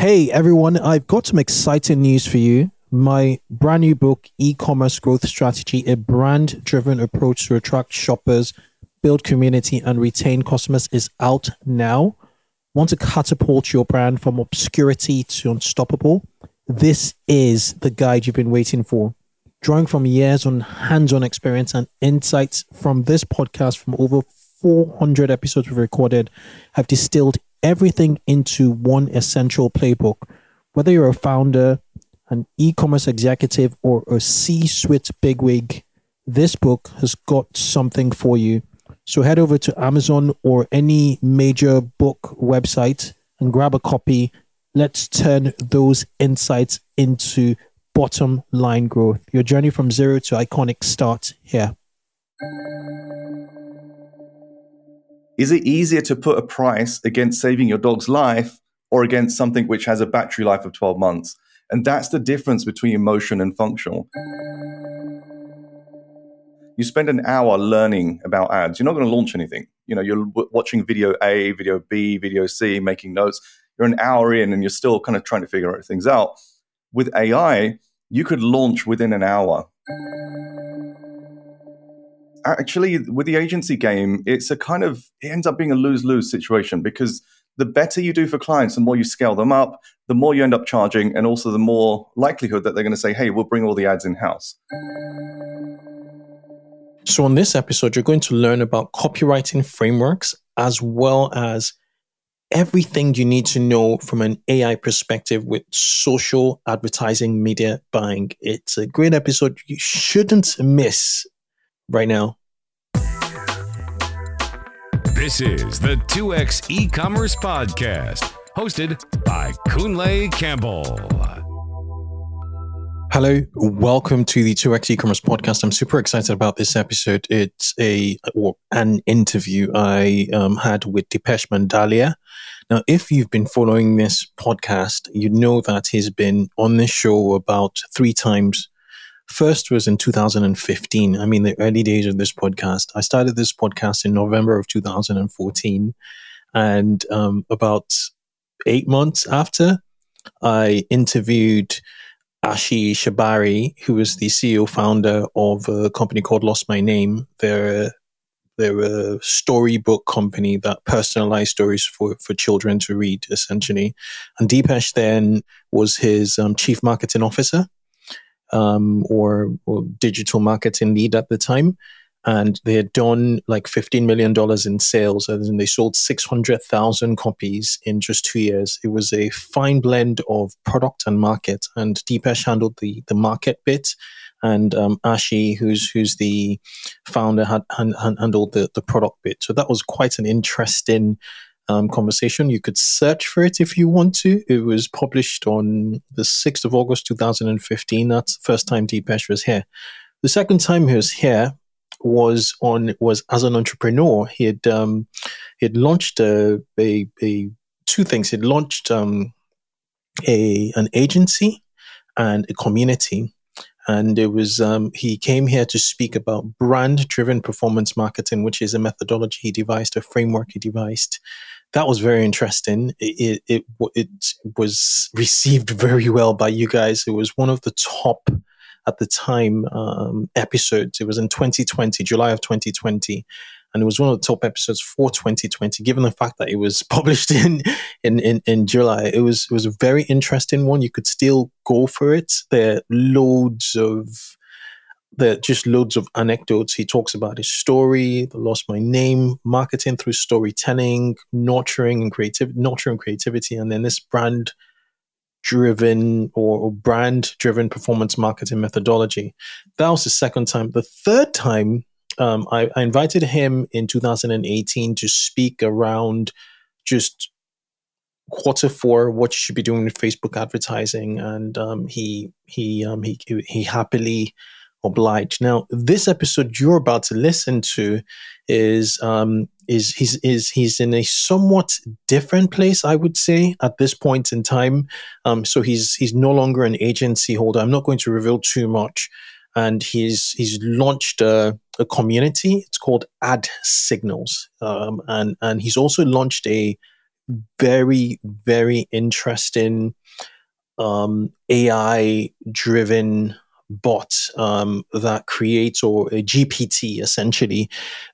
Hey everyone, I've got some exciting news for you. My brand new book, E Commerce Growth Strategy, a brand driven approach to attract shoppers, build community, and retain customers, is out now. Want to catapult your brand from obscurity to unstoppable? This is the guide you've been waiting for. Drawing from years on hands on experience and insights from this podcast from over 400 episodes we've recorded, I've distilled everything into one essential playbook. Whether you're a founder, an e commerce executive, or a C suite bigwig, this book has got something for you. So head over to Amazon or any major book website and grab a copy. Let's turn those insights into bottom line growth. Your journey from zero to iconic starts here. Is it easier to put a price against saving your dog's life or against something which has a battery life of 12 months? And that's the difference between emotion and functional. You spend an hour learning about ads. You're not going to launch anything. You know, you're watching video A, video B, video C, making notes. You're an hour in and you're still kind of trying to figure things out. With AI, you could launch within an hour. Actually, with the agency game, it's a kind of, it ends up being a lose lose situation because the better you do for clients, the more you scale them up, the more you end up charging, and also the more likelihood that they're going to say, hey, we'll bring all the ads in house. So, on this episode, you're going to learn about copywriting frameworks as well as everything you need to know from an AI perspective with social advertising media buying. It's a great episode you shouldn't miss right now. This is the 2x e-commerce podcast, hosted by Kunle Campbell. Hello, welcome to the 2x e-commerce podcast. I'm super excited about this episode. It's a or an interview I um, had with Depesh Mandalia. Now, if you've been following this podcast, you know that he's been on this show about three times First was in 2015. I mean, the early days of this podcast. I started this podcast in November of 2014. And um, about eight months after, I interviewed Asi Sharabi, who was the CEO founder of a company called Lost My Name. They're they're a storybook company that personalized stories for, for children to read, essentially. And Depesh then was his um, chief marketing officer um, or, or digital marketing lead at the time. And they had done like $15 million in sales and they sold 600,000 copies in just two years. It was a fine blend of product and market. And Depesh handled the, the market bit and um, Asi, who's who's the founder, had, had, handled the, the product bit. So that was quite an interesting um, conversation. You could search for it if you want to. It was published on the 6th of August 2015. That's the first time Depesh was here. The second time he was here was on was as an entrepreneur. He had um, he had launched a, a, a two things. He had launched um, a an agency and a community and it was um, he came here to speak about brand driven performance marketing which is a methodology he devised a framework he devised that was very interesting. It, it, it, it was received very well by you guys. It was one of the top at the time um, episodes. It was in 2020, July of 2020 and it was one of the top episodes for 2020 given the fact that it was published in in in, in july it was it was a very interesting one you could still go for it there are loads of there are just loads of anecdotes. He talks about his story, the lost my name, marketing through storytelling, nurturing and creative, nurturing creativity, and then this brand driven or, or brand driven performance marketing methodology. That was the second time. The third time, um, I, I invited him in 2018 to speak around just quarter four what you should be doing with Facebook advertising, and um, he he um, he he happily obliged. Now, this episode you're about to listen to is um, is he's is he's in a somewhat different place, I would say, at this point in time. Um, so he's he's no longer an agency holder. I'm not going to reveal too much. And he's he's launched a, a community. It's called Ad Signals, um, and and he's also launched a very, very interesting um, AI driven bot um, that creates or a GPT essentially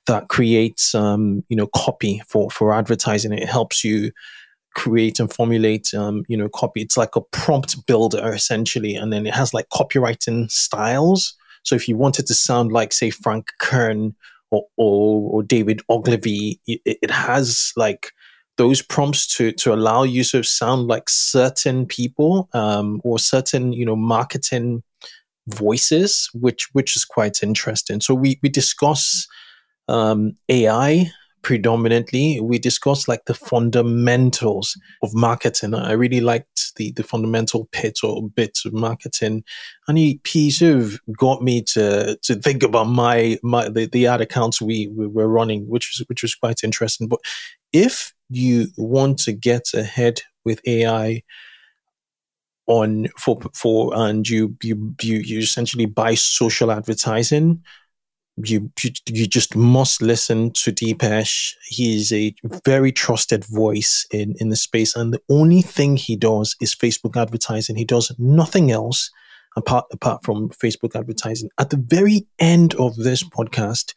that creates um, you know copy for for advertising. It helps you create and formulate um, you know copy. It's like a prompt builder essentially, and then it has like copywriting styles. So if you wanted to sound like say Frank Kern or or, or David Ogilvy, it, it has like those prompts to to allow you to sound like certain people um, or certain you know marketing voices, which which is quite interesting. So we we discuss um, AI predominantly. We discussed like the fundamentals of marketing. I really liked the the fundamental bit or bits of marketing, and he, he of got me to to think about my my the, the ad accounts we, we were running, which was which was quite interesting. But if you want to get ahead with AI on for for and you you you, you essentially buy social advertising you, you just must listen to Depesh. He is a very trusted voice in in the space, and the only thing he does is Facebook advertising. He does nothing else apart apart from Facebook advertising. At the very end of this podcast,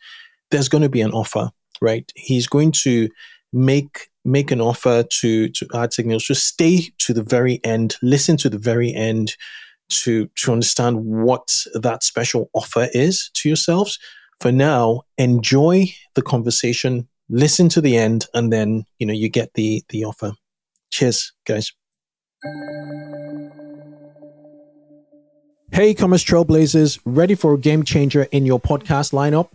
there's going to be an offer, right? He's going to make make an offer to to AdSignals just stay to the very end listen to the very end to to understand what that special offer is to yourselves for now enjoy the conversation listen to the end and then you know you get the the offer cheers guys hey commerce trailblazers ready for a game changer in your podcast lineup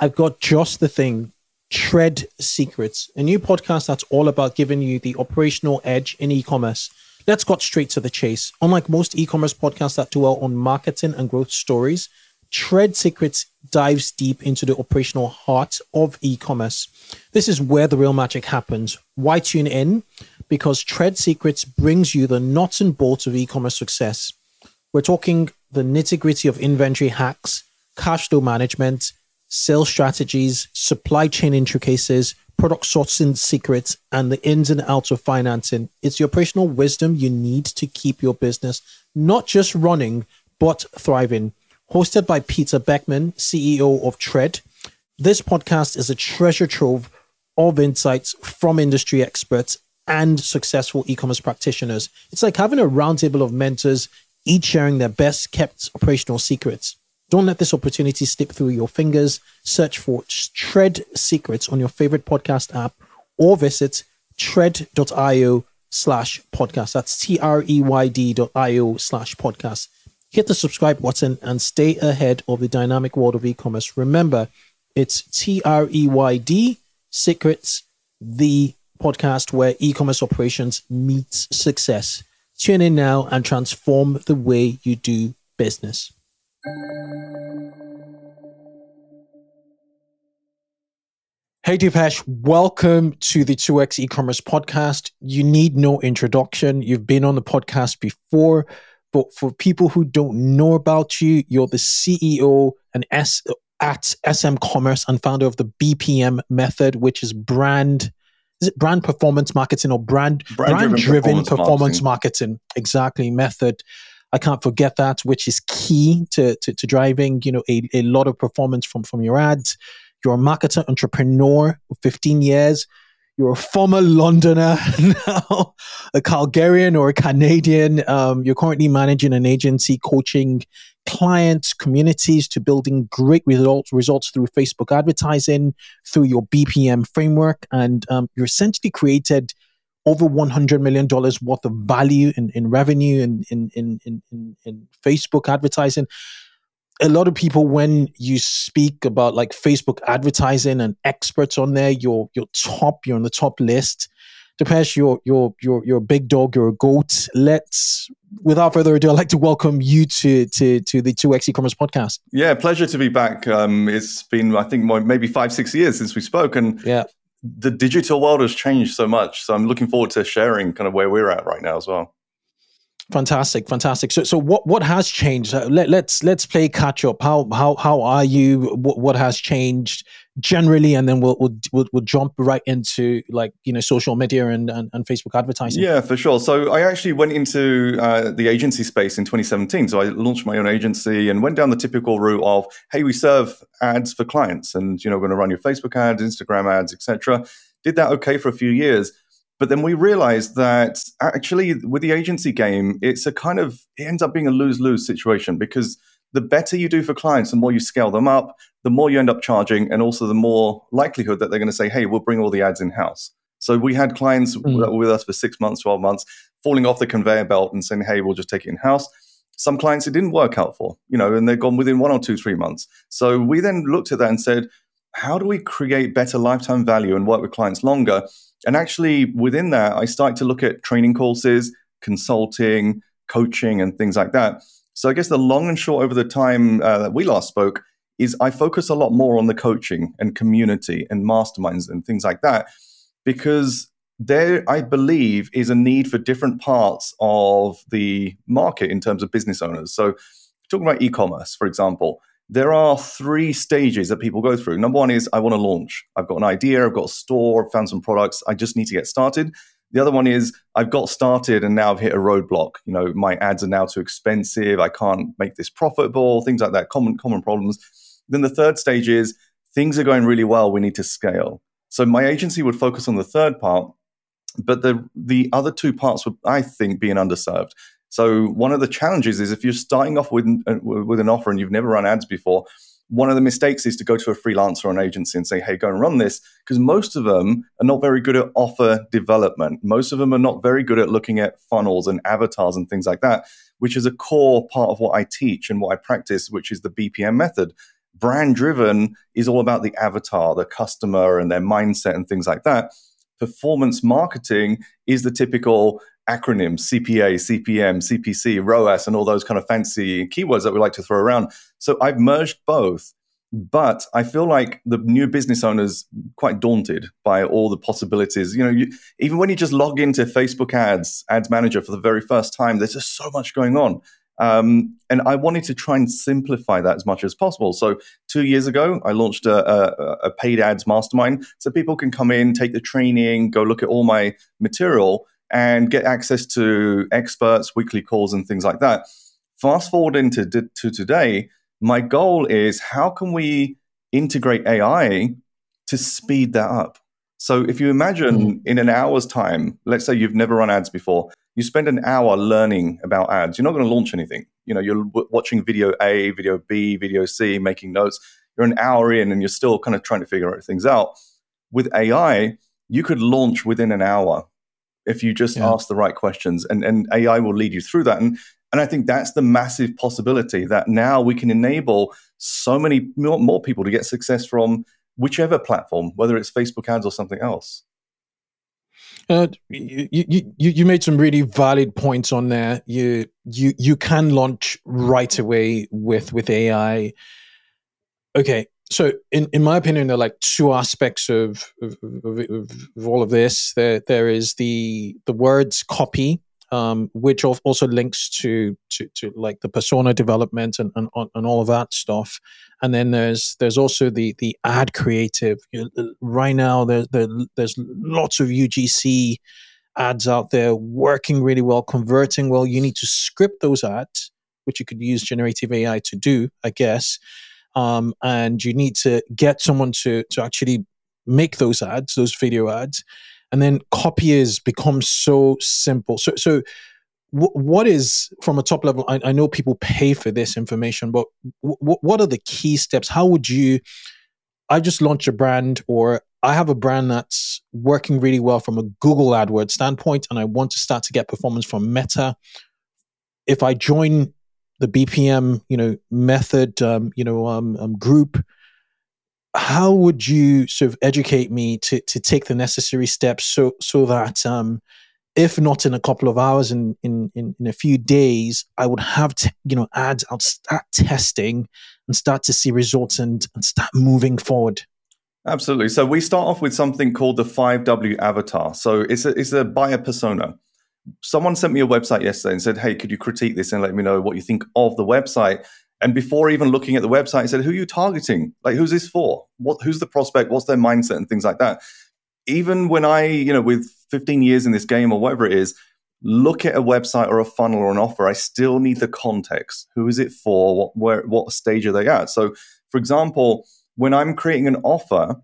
i've got just the thing Treyd Secrets, a new podcast that's all about giving you the operational edge in e commerce. Let's get straight to the chase. Unlike most e commerce podcasts that dwell on marketing and growth stories, Treyd Secrets dives deep into the operational heart of e commerce. This is where the real magic happens. Why tune in? Because Treyd Secrets brings you the nuts and bolts of e commerce success. We're talking the nitty gritty of inventory hacks, cash flow management, sales strategies, supply chain intricacies, product sourcing secrets, and the ins and outs of financing. It's the operational wisdom you need to keep your business not just running, but thriving. Hosted by Peter Beckman, CEO of Treyd, this podcast is a treasure trove of insights from industry experts and successful e commerce practitioners. It's like having a roundtable of mentors, each sharing their best kept operational secrets. Don't let this opportunity slip through your fingers. Search for Treyd Secrets on your favorite podcast app or visit treyd.io slash podcast. That's T R E Y D.io slash podcast. Hit the subscribe button and stay ahead of the dynamic world of e commerce. Remember, it's T R E Y D Secrets, the podcast where e commerce operations meets success. Tune in now and transform the way you do business. Hey Depesh, welcome to the 2x e-commerce podcast. You need no introduction. You've been on the podcast before, but for people who don't know about you, you're the CEO and S at SM Commerce and founder of the BPM method, which is brand is it brand performance marketing or brand brand, brand driven, performance, performance marketing. marketing. Exactly, method. I can't forget that, which is key to, to, to driving, you know, a, a lot of performance from, from your ads. You're a marketer, entrepreneur, 15 years. You're a former Londoner, now a Calgarian or a Canadian. Um, you're currently managing an agency, coaching clients, communities to building great results results through Facebook advertising, through your BPM framework, and um, you're essentially created over $100 million worth of value in, in revenue in, in, in, in, in Facebook advertising. A lot of people, when you speak about like Facebook advertising and experts on there, you're, you're top, you're on the top list. Depesh, you're, you're, you're, you're a big dog, you're a goat. Let's, without further ado, I'd like to welcome you to, to, to the 2X e-commerce podcast. Yeah, pleasure to be back. Um, it's been, I think, maybe five, six years since we spoke. And yeah the digital world has changed so much. So I'm looking forward to sharing kind of where we're at right now as well. Fantastic, fantastic. So, so what what has changed? Uh, let, let's let's play catch up. How how how are you? What, what has changed generally, and then we'll, we'll we'll jump right into like you know social media and and, and Facebook advertising. Yeah, for sure. So I actually went into uh, the agency space in 2017. So I launched my own agency and went down the typical route of hey, we serve ads for clients, and you know we're going to run your Facebook ads, Instagram ads, etc. Did that okay for a few years but then we realized that actually, with the agency game, it's a kind of, it ends up being a lose lose situation because the better you do for clients, the more you scale them up, the more you end up charging, and also the more likelihood that they're going to say, hey, we'll bring all the ads in house. So we had clients mm. with us for six months, 12 months, falling off the conveyor belt and saying, hey, we'll just take it in house. Some clients it didn't work out for, you know, and they're gone within one or two, three months. So we then looked at that and said, how do we create better lifetime value and work with clients longer? And actually, within that, I started to look at training courses, consulting, coaching, and things like that. So I guess the long and short over the time uh, that we last spoke is I focus a lot more on the coaching and community and masterminds and things like that because there, I believe, is a need for different parts of the market in terms of business owners. So, talking about e commerce, for example, there are three stages that people go through. Number one is I want to launch. I've got an idea, I've got a store, I've found some products, I just need to get started. The other one is I've got started and now I've hit a roadblock. You know, my ads are now too expensive, I can't make this profitable, things like that, common common problems. Then the third stage is things are going really well, we need to scale. So my agency would focus on the third part, but the the other two parts would I think being underserved. So one of the challenges is if you're starting off with uh, with an offer and you've never run ads before, one of the mistakes is to go to a freelancer or an agency and say, "Hey, go and run this," because most of them are not very good at offer development. Most of them are not very good at looking at funnels and avatars and things like that, which is a core part of what I teach and what I practice, which is the BPM method. Brand driven is all about the avatar, the customer, and their mindset and things like that performance marketing is the typical acronyms CPA, CPM, CPC, ROAS, and all those kind of fancy keywords that we like to throw around. So I've merged both. But I feel like the new business owners quite daunted by all the possibilities. You know, you, even when you just log into Facebook ads, ads manager for the very first time, there's just so much going on. Um, and I wanted to try and simplify that as much as possible. So two years ago, I launched a, a, a paid ads mastermind, so people can come in, take the training, go look at all my material, and get access to experts, weekly calls, and things like that. Fast forward into to today, my goal is how can we integrate AI to speed that up? So if you imagine mm-hmm. in an hour's time, let's say you've never run ads before, you spend an hour learning about ads. You're not going to launch anything. You know, you're watching video A, video B, video C, making notes. You're an hour in and you're still kind of trying to figure things out. With AI, you could launch within an hour if you just yeah. ask the right questions and, and AI will lead you through that. And, and I think that's the massive possibility that now we can enable so many more, more people to get success from whichever platform, whether it's Facebook ads or something else. Uh, you, you you made some really valid points on there. You you you can launch right away with with AI. Okay, so in, in my opinion there are like two aspects of of, of, of all of this there there is the the words copy um, which also links to, to to like the persona development and, and and all of that stuff. And then there's there's also the the ad creative. Right now there, there there's lots of UGC ads out there working really well converting well. You need to script those ads which you could use generative AI to do I guess. Um, and you need to get someone to to actually make those ads, those video ads, and then copiers become so simple. So so what is from a top level I, I, know people pay for this information but w- what are the key steps how would you i just launched a brand or i have a brand that's working really well from a google adwords standpoint and i want to start to get performance from meta if i join the BPM, you know, method, um, you know, um, um, group. How would you sort of educate me to to take the necessary steps so so that um, if not in a couple of hours in in in, in a few days, I would have to, you know ads. I'll start testing and start to see results and and start moving forward. Absolutely. So we start off with something called the 5W avatar. So it's a, it's a buyer persona. someone sent me a website yesterday and said, Hey, could you critique this and let me know what you think of the website? And before even looking at the website, I said, Who are you targeting? Like, who's this for? What, who's the prospect? What's their mindset and things like that? Even when I, you know, with 15 years in this game or whatever it is, look at a website or a funnel or an offer, I still need the context. Who is it for? What, where, what stage are they at? So, for example, when I'm creating an offer,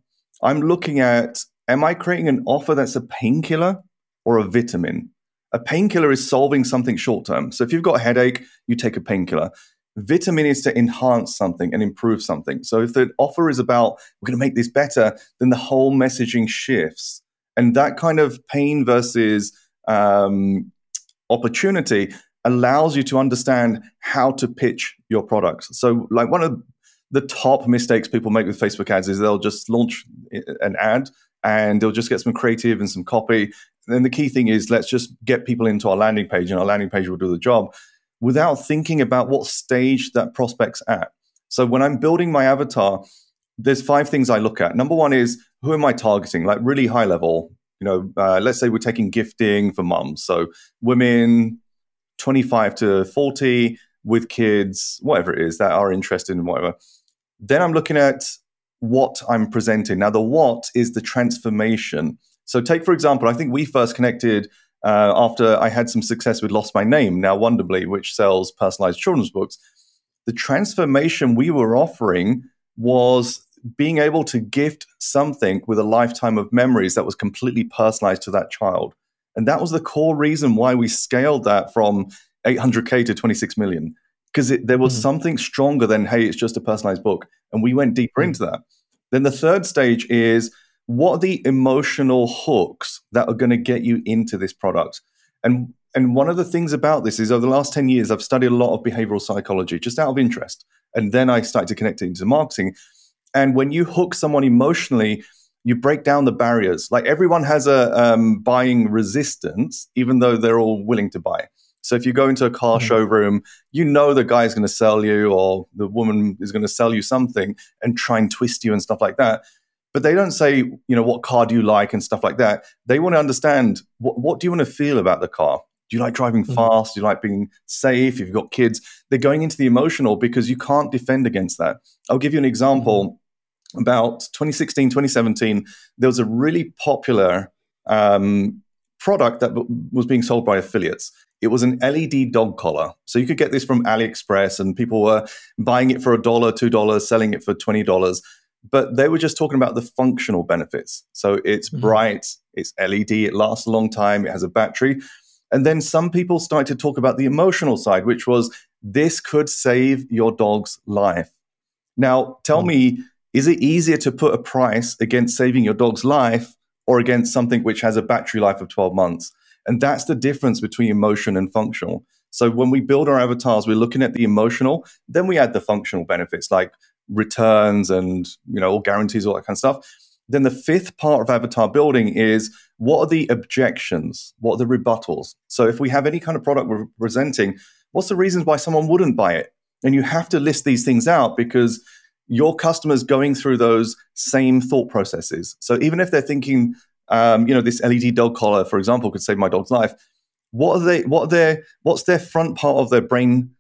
I'm looking at am I creating an offer that's a painkiller or a vitamin? A painkiller is solving something short term. So if you've got a headache, you take a painkiller. Vitamin is to enhance something and improve something. So if the offer is about, we're going to make this better, then the whole messaging shifts. And that kind of pain versus um, opportunity allows you to understand how to pitch your products. So, like one of the top mistakes people make with Facebook ads is they'll just launch an ad and they'll just get some creative and some copy. And the key thing is let's just get people into our landing page and our landing page will do the job without thinking about what stage that prospect's at. So when I'm building my avatar, there's five things I look at. Number one is who am I targeting? Like really high level. You know, uh, let's say we're taking gifting for moms. So women 25 to 40 with kids, whatever it is that are interested in whatever. Then I'm looking at what I'm presenting. Now, the what is the transformation. So, take for example, I think we first connected uh, after I had some success with Lost My Name, now Wonderbly, which sells personalized children's books. The transformation we were offering was being able to gift something with a lifetime of memories that was completely personalized to that child. And that was the core reason why we scaled that from 800K to 26 million because there was mm-hmm. something stronger than hey it's just a personalized book and we went deeper mm-hmm. into that then the third stage is what are the emotional hooks that are going to get you into this product and and one of the things about this is over the last 10 years i've studied a lot of behavioral psychology just out of interest and then i started to connect it into marketing and when you hook someone emotionally you break down the barriers like everyone has a um, buying resistance even though they're all willing to buy so if you go into a car mm-hmm. showroom, you know the guy's going to sell you or the woman is going to sell you something and try and twist you and stuff like that. But they don't say, you know, what car do you like and stuff like that. They want to understand what, what do you want to feel about the car? Do you like driving mm-hmm. fast? Do you like being safe? If you've got kids, they're going into the emotional because you can't defend against that. I'll give you an example. Mm-hmm. About 2016, 2017, there was a really popular um, product that was being sold by affiliates. It was an LED dog collar. So you could get this from AliExpress and people were buying it for a dollar, two dollars, selling it for $20. But they were just talking about the functional benefits. So it's mm-hmm. bright, it's LED, it lasts a long time, it has a battery. And then some people started to talk about the emotional side, which was this could save your dog's life. Now, tell mm-hmm. me, is it easier to put a price against saving your dog's life or against something which has a battery life of 12 months? And that's the difference between emotion and functional. So when we build our avatars, we're looking at the emotional, then we add the functional benefits like returns and you know all guarantees, all that kind of stuff. Then the fifth part of avatar building is what are the objections? What are the rebuttals? So if we have any kind of product we're presenting, what's the reasons why someone wouldn't buy it? And you have to list these things out because your customers going through those same thought processes. So even if they're thinking um, you know, this LED dog collar, for example, could save my dog's life. What are they? What are their? What's their front part of their brain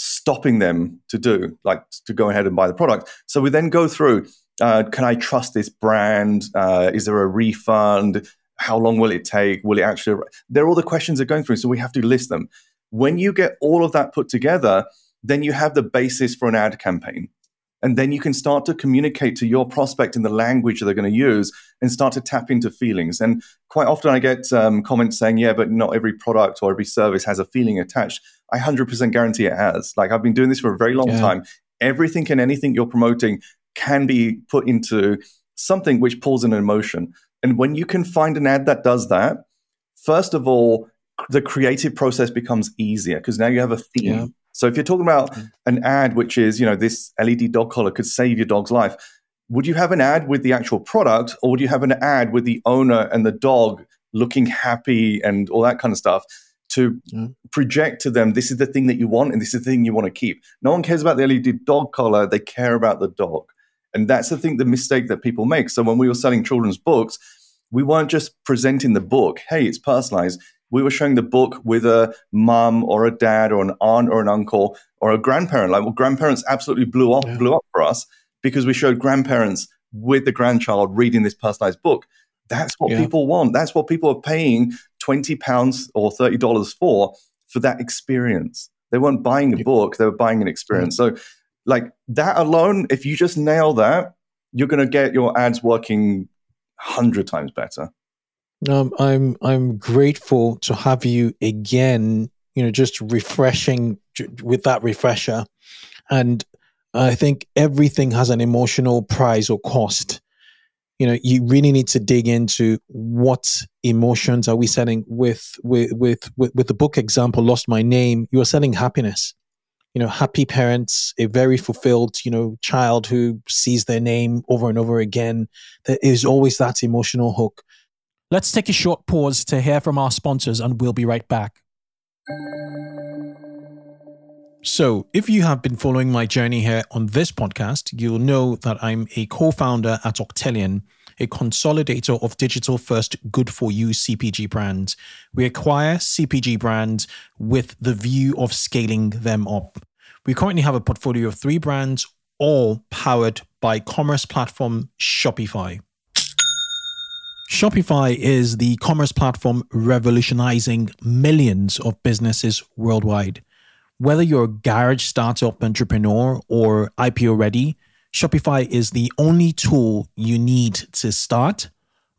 stopping them to do? Like to go ahead and buy the product. So we then go through. Uh, can I trust this brand? Uh, is there a refund? How long will it take? Will it actually? They're all the questions they're going through. So we have to list them. When you get all of that put together, then you have the basis for an ad campaign. And then you can start to communicate to your prospect in the language they're going to use and start to tap into feelings. And quite often I get um, comments saying, yeah, but not every product or every service has a feeling attached. I 100% guarantee it has. Like I've been doing this for a very long yeah. time. Everything and anything you're promoting can be put into something which pulls an emotion. And when you can find an ad that does that, first of all, the creative process becomes easier because now you have a theme. Yeah. So if you're talking about an ad which is, you know, this LED dog collar could save your dog's life, would you have an ad with the actual product or would you have an ad with the owner and the dog looking happy and all that kind of stuff to project to them this is the thing that you want and this is the thing you want to keep. No one cares about the LED dog collar, they care about the dog. And that's the thing, the mistake that people make. So when we were selling children's books, we weren't just presenting the book, hey, it's personalized we were showing the book with a mum or a dad or an aunt or an uncle or a grandparent. Like, well, grandparents absolutely blew up, yeah. blew up for us because we showed grandparents with the grandchild reading this personalized book. That's what yeah. people want. That's what people are paying twenty pounds or thirty dollars for for that experience. They weren't buying a book; they were buying an experience. So, like that alone, if you just nail that, you're going to get your ads working hundred times better. Um, I'm I'm grateful to have you again. You know, just refreshing with that refresher, and I think everything has an emotional price or cost. You know, you really need to dig into what emotions are we selling with with with with, with the book example. Lost my name. You are selling happiness you know happy parents a very fulfilled you know child who sees their name over and over again there is always that emotional hook Let's take a short pause to hear from our sponsors and we'll be right back. So, if you have been following my journey here on this podcast, you'll know that I'm a co founder at Octillion, a consolidator of digital first good for you CPG brands. We acquire CPG brands with the view of scaling them up. We currently have a portfolio of three brands, all powered by commerce platform Shopify. Shopify is the commerce platform revolutionizing millions of businesses worldwide. Whether you're a garage startup entrepreneur or IPO ready, Shopify is the only tool you need to start,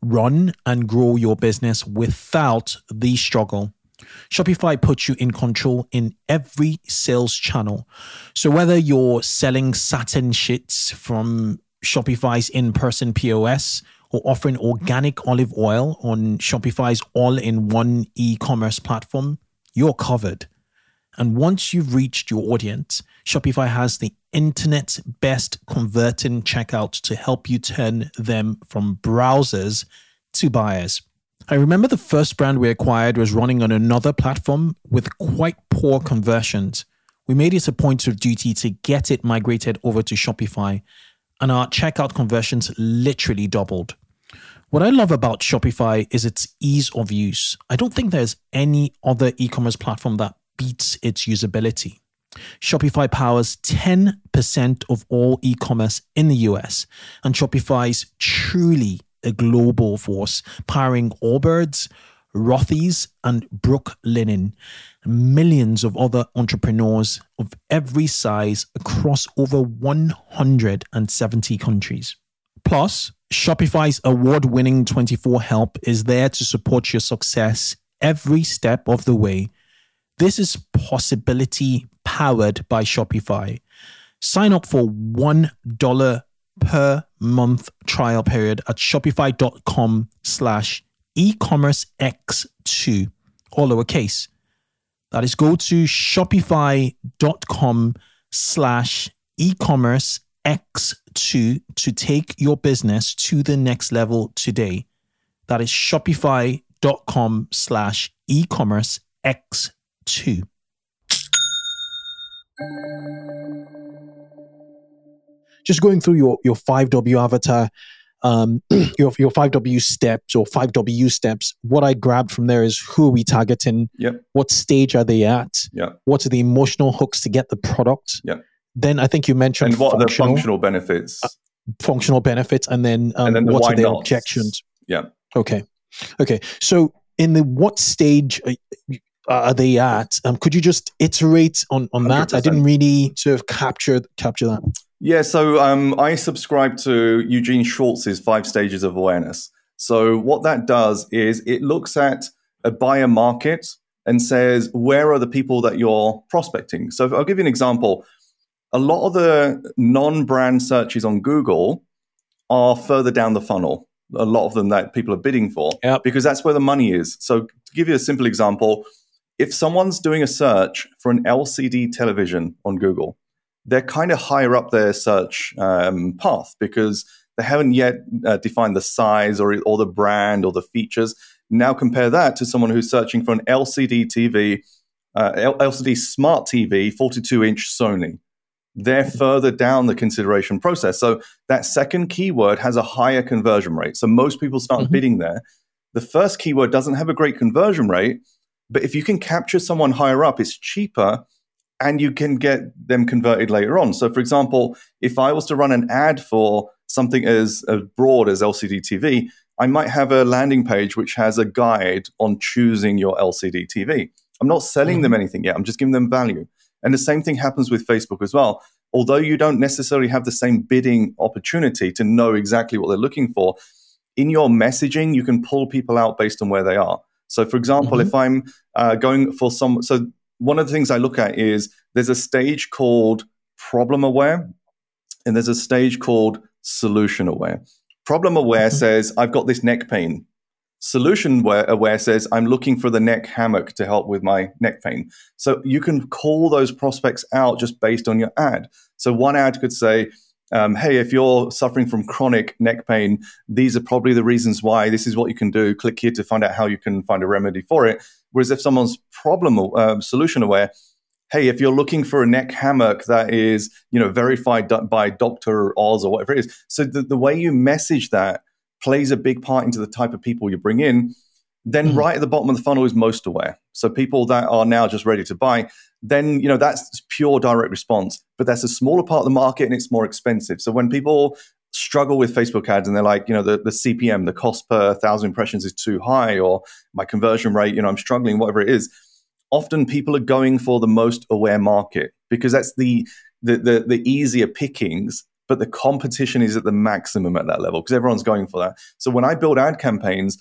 run, and grow your business without the struggle. Shopify puts you in control in every sales channel. So whether you're selling satin sheets from Shopify's in person POS or offering organic olive oil on Shopify's all in one e commerce platform, you're covered. And once you've reached your audience, Shopify has the internet's best converting checkout to help you turn them from browsers to buyers. I remember the first brand we acquired was running on another platform with quite poor conversions. We made it a point of duty to get it migrated over to Shopify, and our checkout conversions literally doubled. What I love about Shopify is its ease of use. I don't think there's any other e commerce platform that beats its usability. Shopify powers 10% of all e commerce in the US, and Shopify's truly a global force, powering Allbirds, Rothy's, and Brooklinen, millions of other entrepreneurs of every size across over 170 countries. Plus, Shopify's award winning 24 help is there to support your success every step of the way. This is possibility powered by Shopify. Sign up for $1 per month trial period at shopify.com slash e-commerce x2 all lowercase that is go to shopify.com slash e-commerce X2 to take your business to the next level today. That is shopify.com slash e-commerce X2. Just going through your, your 5W avatar, um, your, your 5W steps or 5W steps, what I grabbed from there is who are we targeting? Yep. What stage are they at? Yep. What are the emotional hooks to get the product? Yep then I think you mentioned and what are the functional benefits? Uh, functional benefits, and then, um, and then the what are the objections? Yeah. Okay. Okay. So, in the what stage are they at? Um, could you just iterate on on 100%. that? I didn't really sort of capture capture that. Yeah. So, um, I subscribe to Eugene Schwartz's five stages of awareness. So, what that does is it looks at a buyer market and says where are the people that you're prospecting. So, I'll give you an example a lot of the non-brand searches on Google are further down the funnel. A lot of them that people are bidding for yep. because that's where the money is. So to give you a simple example, if someone's doing a search for an LCD television on Google, they're kind of higher up their search um, path because they haven't yet uh, defined the size or, or the brand or the features. Now compare that to someone who's searching for an LCD TV, uh, LCD smart TV, 42 inch Sony they're further down the consideration process. So that second keyword has a higher conversion rate. So most people start mm-hmm. bidding there. The first keyword doesn't have a great conversion rate, But if you can capture someone higher up, it's cheaper and you can get them converted later on. So, for example, if I was to run an ad for something as, as broad as LCD TV, I might have a landing page which has a guide on choosing your LCD TV. I'm not selling mm-hmm. them anything yet, I'm just giving them value. And the same thing happens with Facebook as well. Although you don't necessarily have the same bidding opportunity to know exactly what they're looking for, in your messaging, you can pull people out based on where they are. So, for example, mm-hmm. if I'm uh, going for some, so one of the things I look at is there's a stage called problem aware, and there's a stage called solution aware. Problem aware mm-hmm. says, I've got this neck pain. Solution aware says, I'm looking for the neck hammock to help with my neck pain. So you can call those prospects out just based on your ad. So one ad could say, um, hey, if you're suffering from chronic neck pain, these are probably the reasons why. This is what you can do. Click here to find out how you can find a remedy for it. Whereas if someone's problem uh, solution aware, hey, if you're looking for a neck hammock that is, you know, verified by Dr. Oz or whatever it is. So the, the way you message that plays a big part into the type of people you bring in. Then mm-hmm. right at the bottom of the funnel is most aware. So people that are now just ready to buy, then you know that's pure direct response. But that's a smaller part of the market and it's more expensive. So when people struggle with Facebook ads and they're like, you know, the, the CPM, the cost per thousand impressions is too high, or my conversion rate, you know, I'm struggling, whatever it is often people are going for the most aware market because that's the the, the, the easier pickings but the competition is at the maximum at that level because everyone's going for that so when i build ad campaigns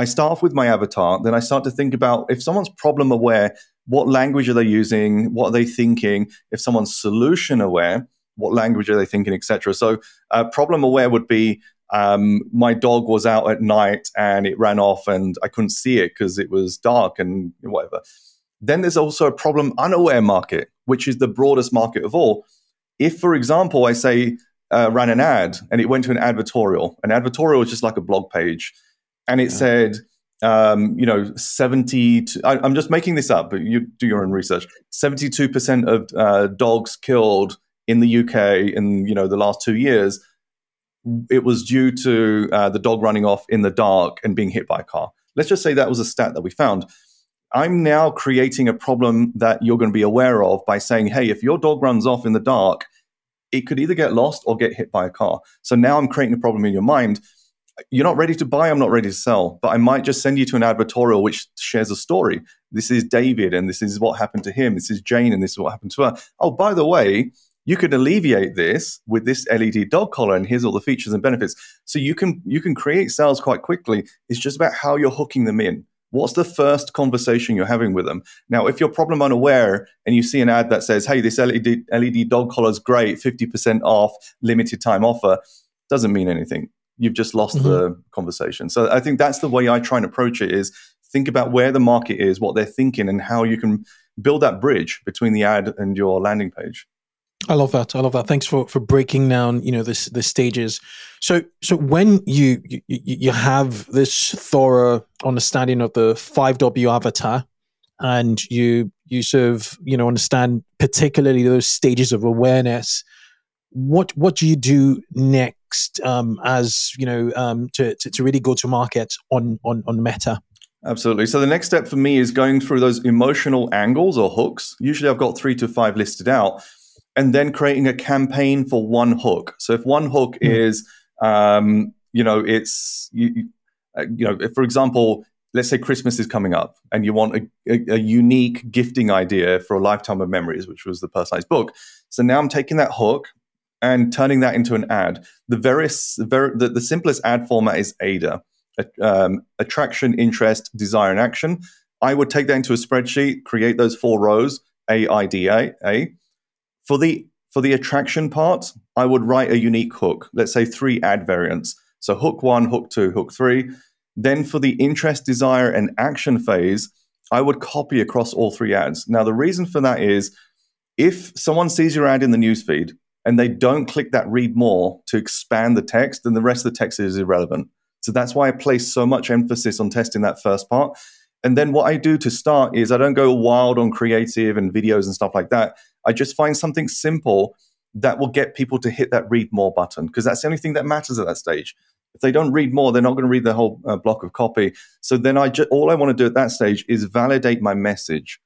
i start off with my avatar then i start to think about if someone's problem aware what language are they using what are they thinking? If someone's solution aware what language are they thinking etc so uh, problem aware would be um, my dog was out at night and it ran off and i couldn't see it because it was dark and whatever. Then there's also a problem unaware market, which is the broadest market of all. If, for example, I say uh, ran an ad and it went to an advertorial, an advertorial is just like a blog page, and it yeah. said, um, you know, 70, to, I, am just making this up, but you do your own research. 72% of uh, dogs killed in the UK in, you know, the last two years, it was due to uh, the dog running off in the dark and being hit by a car. Let's just say that was a stat that we found I'm now creating a problem that you're going to be aware of by saying, hey, if your dog runs off in the dark, it could either get lost or get hit by a car. So now I'm creating a problem in your mind. You're not ready to buy, I'm not ready to sell, but I might just send you to an advertorial which shares a story. This is David, and this is what happened to him. This is Jane, and this is what happened to her. Oh, by the way, you could alleviate this with this LED dog collar, and here's all the features and benefits. So you can you can create sales quite quickly. It's just about how you're hooking them in. What's the first conversation you're having with them? Now, if you're problem unaware and you see an ad that says, hey, this LED, LED dog collar is great, 50% off, limited time offer, doesn't mean anything. You've just lost mm-hmm. the conversation. So I think that's the way I try and approach it is think about where the market is, what they're thinking, and how you can build that bridge between the ad and your landing page. I love that. I love that. Thanks for for breaking down, you know, this the stages. So so when you, you you have this thorough understanding of the 5W avatar and you you sort of, you know, understand particularly those stages of awareness, what what do you do next um, as, you know, um, to, to, to really go to market on on on Meta? Absolutely. So the next step for me is going through those emotional angles or hooks. Usually I've got 3 to 5 listed out and then creating a campaign for one hook. So if one hook mm. is, um, you know, it's you, uh, you know, if, for example, let's say Christmas is coming up, and you want a, a, a, unique gifting idea for a lifetime of memories, which was the personalized book. So now I'm taking that hook and turning that into an ad. The very, very the, the simplest ad format is AIDA, um, attraction, interest, desire, and action. I would take that into a spreadsheet, create those four rows, A, I, D, A, A for the for the attraction part, I would write a unique hook. Let's say three ad variants. So hook one, hook two, hook three. Then for the interest, desire, and action phase, I would copy across all three ads. Now the reason for that is if someone sees your ad in the newsfeed and they don't click that read more to expand the text, then the rest of the text is irrelevant. So that's why I place so much emphasis on testing that first part. And then what I do to start is I don't go wild on creative and videos and stuff like that. I just find something simple that will get people to hit that read more button because that's the only thing that matters at that stage. If they don't read more, they're not going to read the whole uh, block of copy. So then I ju- all I want to do at that stage is validate my message.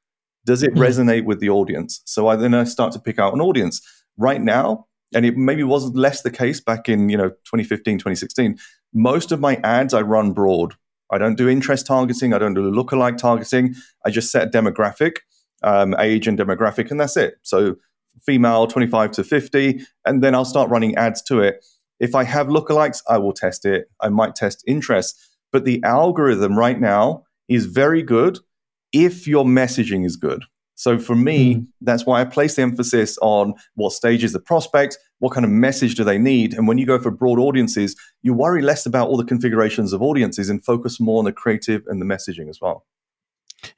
Does it mm. resonate with the audience? So I then I start to pick out an audience. Right now, and it maybe was less the case back in you know 2015 2016 most of my ads i run broad. I don't do interest targeting. I don't do lookalike targeting. I just set demographic um, age and demographic and that's it. So female 25 to 50 and then i'll start running ads to it. If i have lookalikes i will test it. I might test interest. But the algorithm right now is very good if your messaging is good so for me, mm. that's why I place the emphasis on what stage is the prospect, what kind of message do they need. And when you go for broad audiences, you worry less about all the configurations of audiences and focus more on the creative and the messaging as well.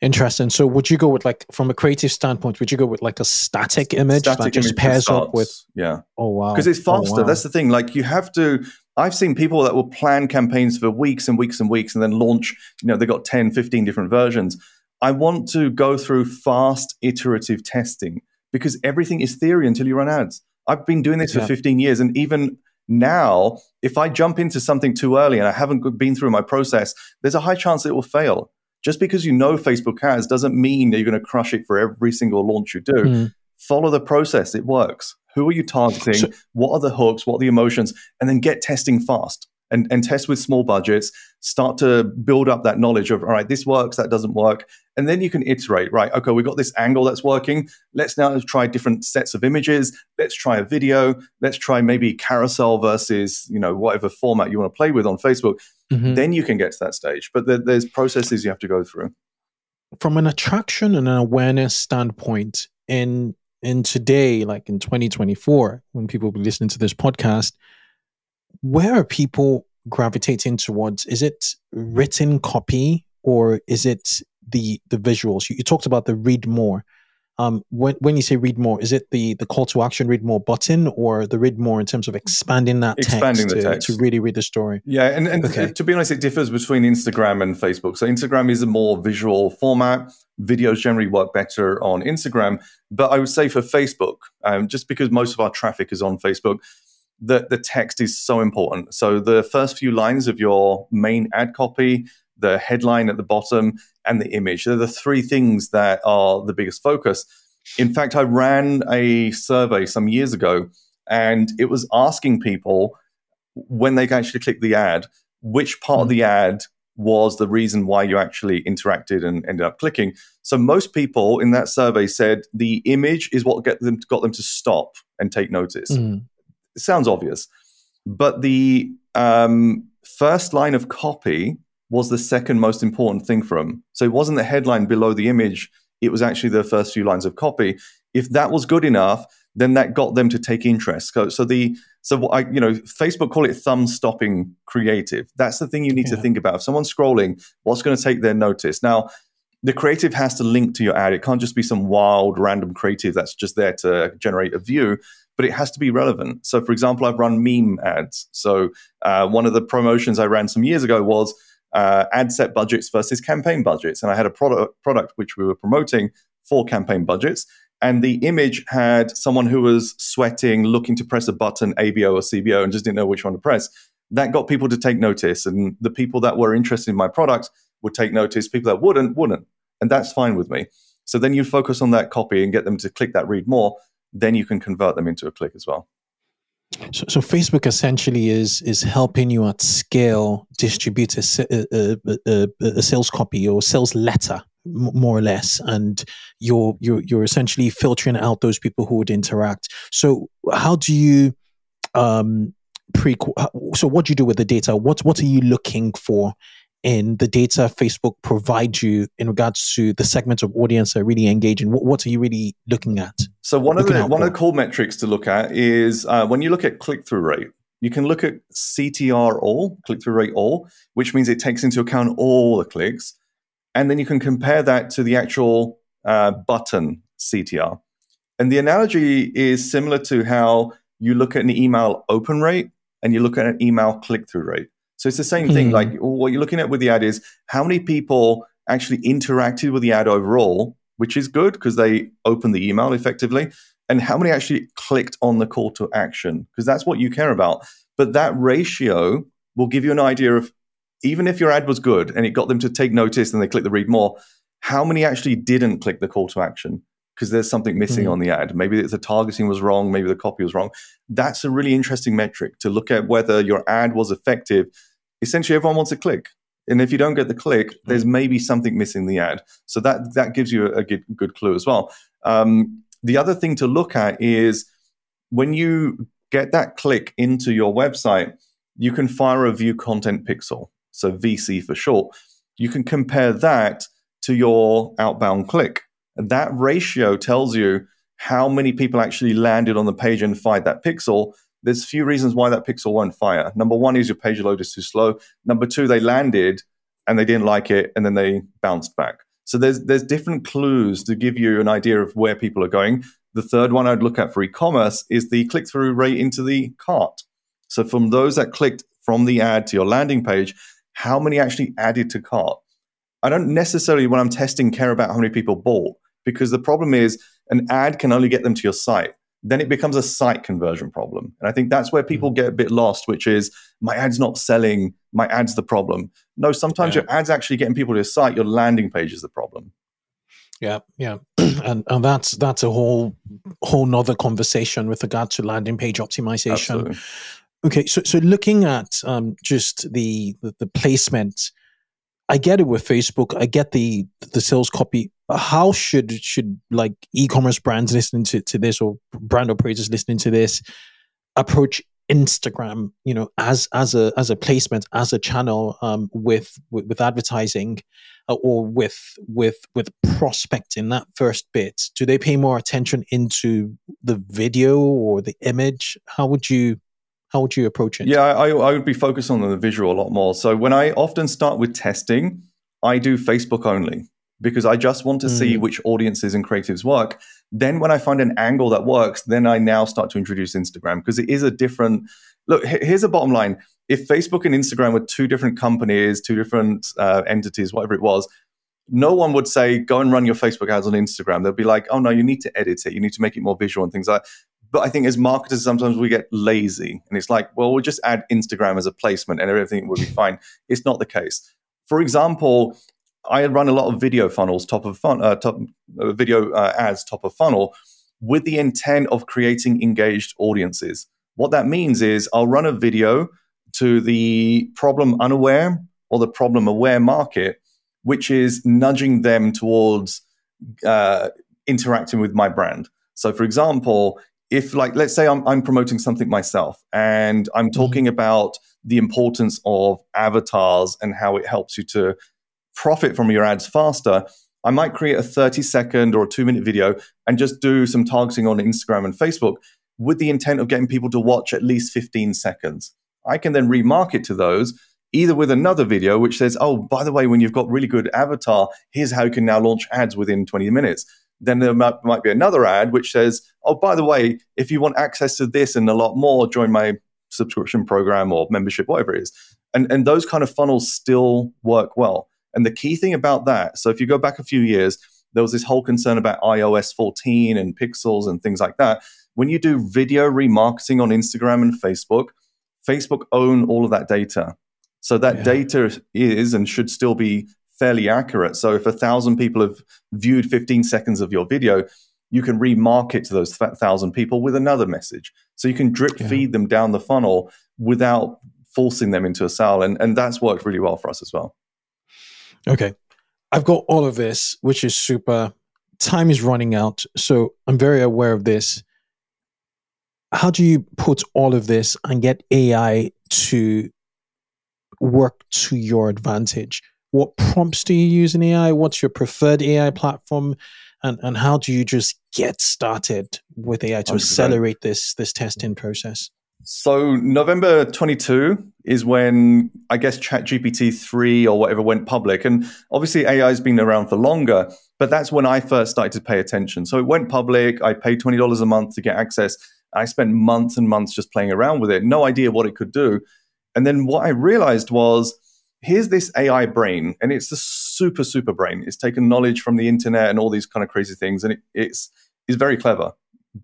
Interesting. So would you go with like from a creative standpoint, would you go with like a static image static that just pairs up with Yeah. Oh wow. Because it's faster. Oh, wow. That's the thing. Like you have to I've seen people that will plan campaigns for weeks and weeks and weeks and then launch, you know, they got 10, 15 different versions. I want to go through fast iterative testing because everything is theory until you run ads. I've been doing this yeah. for 15 years. And even now, if I jump into something too early and I haven't been through my process, there's a high chance it will fail. Just because you know Facebook ads doesn't mean that you're going to crush it for every single launch you do. Mm. Follow the process, it works. Who are you targeting? So, what are the hooks? What are the emotions? And then get testing fast and, and test with small budgets, start to build up that knowledge of, all right, this works, that doesn't work. And then you can iterate, right? Okay, we've got this angle that's working. Let's now try different sets of images. Let's try a video. Let's try maybe carousel versus, you know, whatever format you want to play with on Facebook. Mm-hmm. Then you can get to that stage. But there, there's processes you have to go through. From an attraction and an awareness standpoint, in in today, like in 2024, when people will be listening to this podcast, where are people gravitating towards? Is it written copy or is it the the visuals? You, you talked about the read more. Um, when when you say read more, is it the the call to action read more button or the read more in terms of expanding that expanding text, the text. To, to really read the story? Yeah, and, and okay. to be honest, it differs between Instagram and Facebook. So Instagram is a more visual format. Videos generally work better on Instagram, but I would say for Facebook, um, just because most of our traffic is on Facebook, the, the text is so important. So the first few lines of your main ad copy, the headline at the bottom, and the image, they're the three things that are the biggest focus. In fact, I ran a survey some years ago, and it was asking people when they actually click the ad, which part mm-hmm. of the ad was the reason why you actually interacted and ended up clicking. So most people in that survey said the image is what get them got them to stop and take notice. Mm. It sounds obvious, but the um, first line of copy was the second most important thing for them. So it wasn't the headline below the image; it was actually the first few lines of copy. If that was good enough, then that got them to take interest. So, so the so I, you know, Facebook call it thumb stopping creative. That's the thing you need yeah. to think about. If someone's scrolling, what's going to take their notice? Now, the creative has to link to your ad. It can't just be some wild, random creative that's just there to generate a view but it has to be relevant. So, for example, I've run meme ads. So, uh, one of the promotions I ran some years ago was uh, ad set budgets versus campaign budgets. And I had a product, product which we were promoting for campaign budgets. And the image had someone who was sweating, looking to press a button, ABO or CBO, and just didn't know which one to press. That got people to take notice. And the people that were interested in my product would take notice. People that wouldn't, wouldn't. And that's fine with me. So then you focus on that copy and get them to click that read more then you can convert them into a click as well. So, so Facebook essentially is is helping you at scale distribute a, a, a, a sales copy or sales letter more or less and you're you're you're essentially filtering out those people who would interact so how do you um pre so what do you do with the data what what are you looking for in the data Facebook provides you in regards to the segments of audience that are really engaging? What, what are you really looking at? So one of the one of the core metrics to look at is uh, when you look at click through rate. You can look at CTR all, click through rate all, which means it takes into account all the clicks, and then you can compare that to the actual uh, button CTR. And the analogy is similar to how you look at an email open rate and you look at an email click through rate. So it's the same thing. Like hmm. what you're looking at with the ad is how many people actually interacted with the ad overall, which is good because they opened the email effectively, and how many actually clicked on the call to action because that's what you care about. But that ratio will give you an idea of even if your ad was good and it got them to take notice and they click the read more, how many actually didn't click the call to action because there's something missing mm-hmm. on the ad. Maybe the targeting was wrong, maybe the copy was wrong. That's a really interesting metric to look at whether your ad was effective. Essentially, everyone wants a click. And if you don't get the click, mm-hmm. there's maybe something missing in the ad. So that that gives you a, a good, good clue as well. Um, the other thing to look at is when you get that click into your website, you can fire a view content pixel, so VC for short. You can compare that to your outbound click. That ratio tells you how many people actually landed on the page and fired that pixel. There's a few reasons why that pixel won't fire. Number one is your page load is too slow. Number two, they landed and they didn't like it and then they bounced back. So there's there's different clues to give you an idea of where people are going. The third one I'd look at for e-commerce is the click-through rate into the cart. So from those that clicked from the ad to your landing page, how many actually added to cart? I don't necessarily, when I'm testing, care about how many people bought because the problem is an ad can only get them to your site. Then it becomes a site conversion problem. And I think that's where people mm. get a bit lost, which is my ad's not selling, my ad's the problem. No, sometimes yeah. your ad's actually getting people to your site, your landing page is the problem. Yeah, yeah, and and that's that's a whole whole nother conversation with regard to landing page optimization. Absolutely. Okay, so so looking at um, just the, the, the placement, I get it with Facebook. I get the the sales copy. How should should like e-commerce brands listening to, to this or brand operators listening to this approach Instagram? You know, as as a as a placement, as a channel um, with, with with advertising uh, or with with with prospecting that first bit? Do they pay more attention into the video or the image? How would you how would you approach it? Yeah i, I would be focused on the visual a lot more. So when i often start with testing i do facebook only because I just want to mm. see which audiences and creatives work. Then, when I find an angle that works, then I now start to introduce Instagram because it is a different look. Here's a bottom line: if Facebook and Instagram were two different companies, two different uh, entities, whatever it was, no one would say, go and run your Facebook ads on Instagram. They'll be like, oh no, you need to edit it. You need to make it more visual and things like that. But I think as marketers, sometimes we get lazy and it's like, well, we'll just add Instagram as a placement and everything will be fine. It's not the case. For example, I run a lot of video funnels, top of fun, uh, top uh, video uh, ads, top of funnel, with the intent of creating engaged audiences. What that means is I'll run a video to the problem unaware or the problem aware market, which is nudging them towards uh, interacting with my brand. So, for example, if like let's say I'm, I'm promoting something myself and I'm mm-hmm. talking about the importance of avatars and how it helps you to profit from your ads faster, I might create a 30 second or a two minute video and just do some targeting on Instagram and Facebook with the intent of getting people to watch at least 15 seconds. I can then remarket to those either with another video which says, oh, by the way, when you've got really good avatar, here's how you can now launch ads within 20 minutes. Then there might, might be another ad which says, oh, by the way, if you want access to this and a lot more, join my subscription program or membership, whatever it is. And, and those kind of funnels still work well. And the key thing about that, so if you go back a few years, there was this whole concern about iOS 14 and pixels and things like that. When you do video remarketing on Instagram and Facebook, Facebook own all of that data. So that yeah. data is and should still be fairly accurate. So if a thousand people have viewed 15 seconds of your video, you can remarket to those thousand people with another message. So you can drip yeah. feed them down the funnel without forcing them into a sale. And, and that's worked really well for us as well. Okay. I've got all of this, which is super. Time is running out. So I'm very aware of this. How do you put all of this and get AI to work to your advantage? What prompts do you use in AI? What's your preferred AI platform? And, and how do you just get started with AI to 100%. accelerate this this testing process? So November 22 is when I guess ChatGPT 3 or whatever went public. And obviously AI has been around for longer, but that's when I first started to pay attention. So it went public. I paid $20 a month to get access. I spent months and months just playing around with it, no idea what it could do. And then what I realized was here's this AI brain, and it's a super, super brain. It's taken knowledge from the internet and all these kind of crazy things, and it, it's, it's very clever,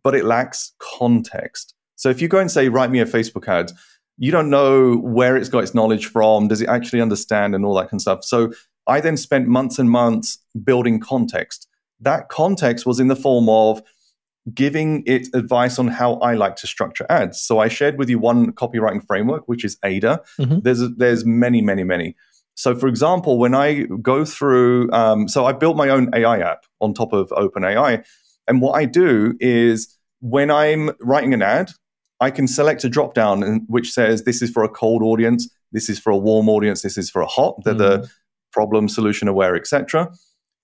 but it lacks context. So if you go and say, write me a Facebook ad, you don't know where it's got its knowledge from. Does it actually understand and all that kind of stuff? So I then spent months and months building context. That context was in the form of giving it advice on how I like to structure ads. So I shared with you one copywriting framework, which is Ada. Mm-hmm. There's there's many, many, many. So, for example, when I go through, um, so I built my own AI app on top of OpenAI, and what I do is when I'm writing an ad, I can select a drop down which says this is for a cold audience, this is for a warm audience, this is for a hot. They're mm. the problem, solution aware, etc.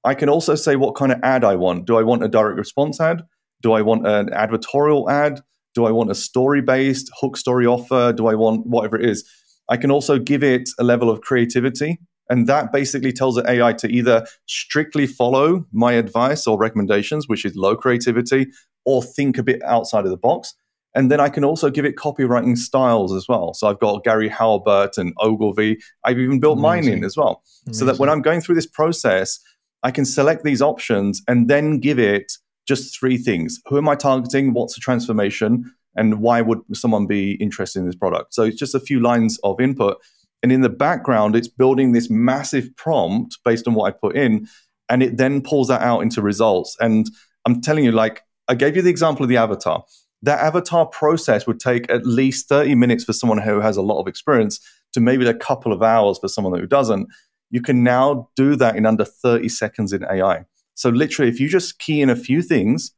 I can also say what kind of ad I want. Do I want a direct response ad? Do I want an advertorial ad? Do I want a story based hook story offer? Do I want whatever it is? I can also give it a level of creativity. And that basically tells the AI to either strictly follow my advice or recommendations, which is low creativity, or think a bit outside of the box. And then I can also give it copywriting styles as well. So I've got Gary Halbert and Ogilvy. I've even built Amazing. mine in as well. Amazing. So that when I'm going through this process, I can select these options and then give it just three things. Who am I targeting? What's the transformation? And why would someone be interested in this product? So it's just a few lines of input. And in the background, it's building this massive prompt based on what I put in. And it then pulls that out into results. And I'm telling you, like, I gave you the example of the avatar. That avatar process would take at least 30 minutes for someone who has a lot of experience to maybe a couple of hours for someone who doesn't. You can now do that in under 30 seconds in AI. So, literally, if you just key in a few things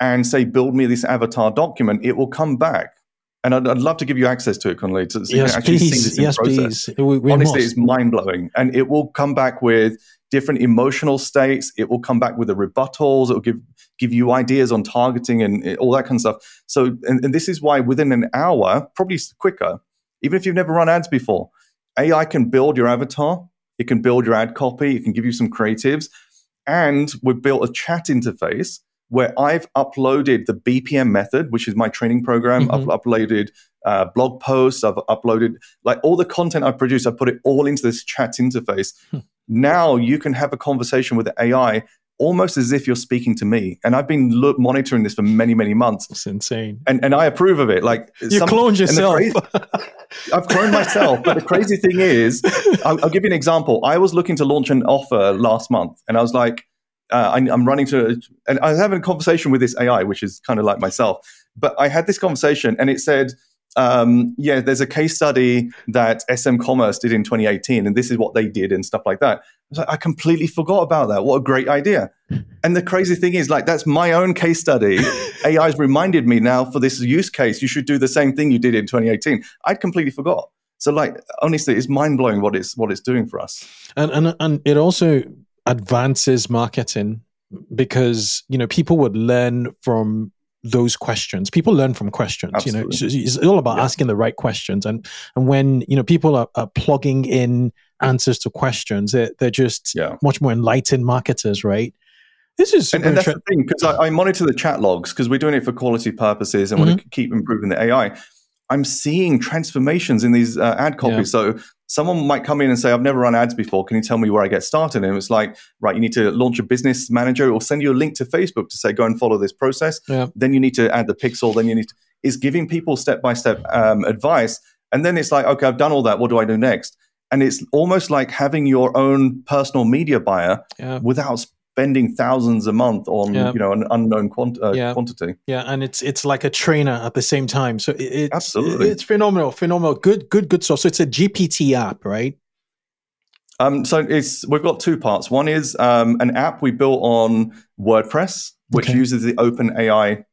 and say, build me this avatar document, it will come back and I'd, I'd, love to give you access to it, Kunle, so you yes, can actually please. see this in yes, process. Please. We, Honestly, must. it's mind blowing, and it will come back with different emotional states. It will come back with the rebuttals. It will give give you ideas on targeting and all that kind of stuff. So, and, and this is why within an hour, probably quicker, even if you've never run ads before, AI can build your avatar. It can build your ad copy. It can give you some creatives, and we've built a chat interface where I've uploaded the BPM method, which is my training program. Mm-hmm. I've uploaded uh, blog posts. I've uploaded like all the content I've produced. I put it all into this chat interface. Hmm. Now you can have a conversation with the AI almost as if you're speaking to me. And I've been lo- monitoring this for many, many months. It's insane. And, and I approve of it. Like you some, cloned yourself. Crazy, I've cloned myself. But the crazy thing is, I'll, I'll give you an example. I was looking to launch an offer last month and I was like, uh, I, am running to, and I was having a conversation with this AI, which is kind of like myself. But I had this conversation, and it said, um, "Yeah, there's a case study that SM Commerce did in 2018, and this is what they did, and stuff like that." I was like, I completely forgot about that. What a great idea! And the crazy thing is, like, that's my own case study. AI's reminded me now for this use case, you should do the same thing you did in 2018. I'd completely forgot. So, like, honestly, it's mind blowing what it's what it's doing for us. And and and it also advances marketing because you know people would learn from those questions people learn from questions Absolutely. you know it's, it's all about yeah. asking the right questions and and when you know people are, are plugging in answers to questions they're, they're just yeah. much more enlightened marketers right this is and, and that's the thing because I, I, monitor the chat logs because we're doing it for quality purposes and mm-hmm. want to keep improving the ai i'm seeing transformations in these uh, ad copies yeah. so someone might come in and say, I've never run ads before. Can you tell me where I get started? And it's like, right, you need to launch a business manager or send you a link to Facebook to say, go and follow this process. Yeah. Then you need to add the pixel. Then you need to, is giving people step by step advice. And then it's like, okay, I've done all that. What do I do next? And it's almost like having your own personal media buyer yeah. without spending thousands a month on yeah. you know an unknown quant- uh, yeah. quantity. Yeah, and it's it's like a trainer at the same time. So it, it's absolutely it's phenomenal, phenomenal. Good, good, good stuff. So it's a GPT app, right? Um, so it's we've got two parts. One is um, an app we built on WordPress, which okay. uses the OpenAI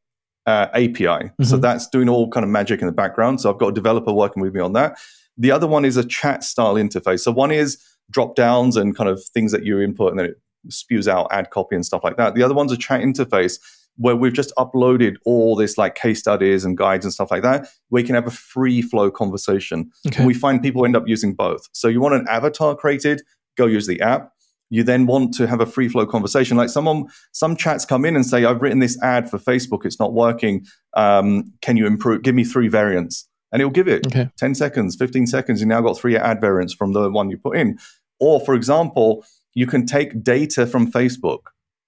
uh, API. Mm-hmm. So that's doing all kind of magic in the background. So I've got a developer working with me on that. The other one is a chat style interface. So one is drop downs and kind of things that you input and then it spews out ad copy and stuff like that. The other one's a chat interface where we've just uploaded all this like case studies and guides and stuff like that. We can have a free flow conversation. Okay. And we find people end up using both. So you want an avatar created, go use the app. You then want to have a free flow conversation. Like someone, some chats come in and say, I've written this ad for Facebook, it's not working. Um, can you improve? Give me three variants. And it'll give it okay. 10 seconds, 15 seconds. You now got three ad variants from the one you put in. Or, for example, you can take data from Facebook,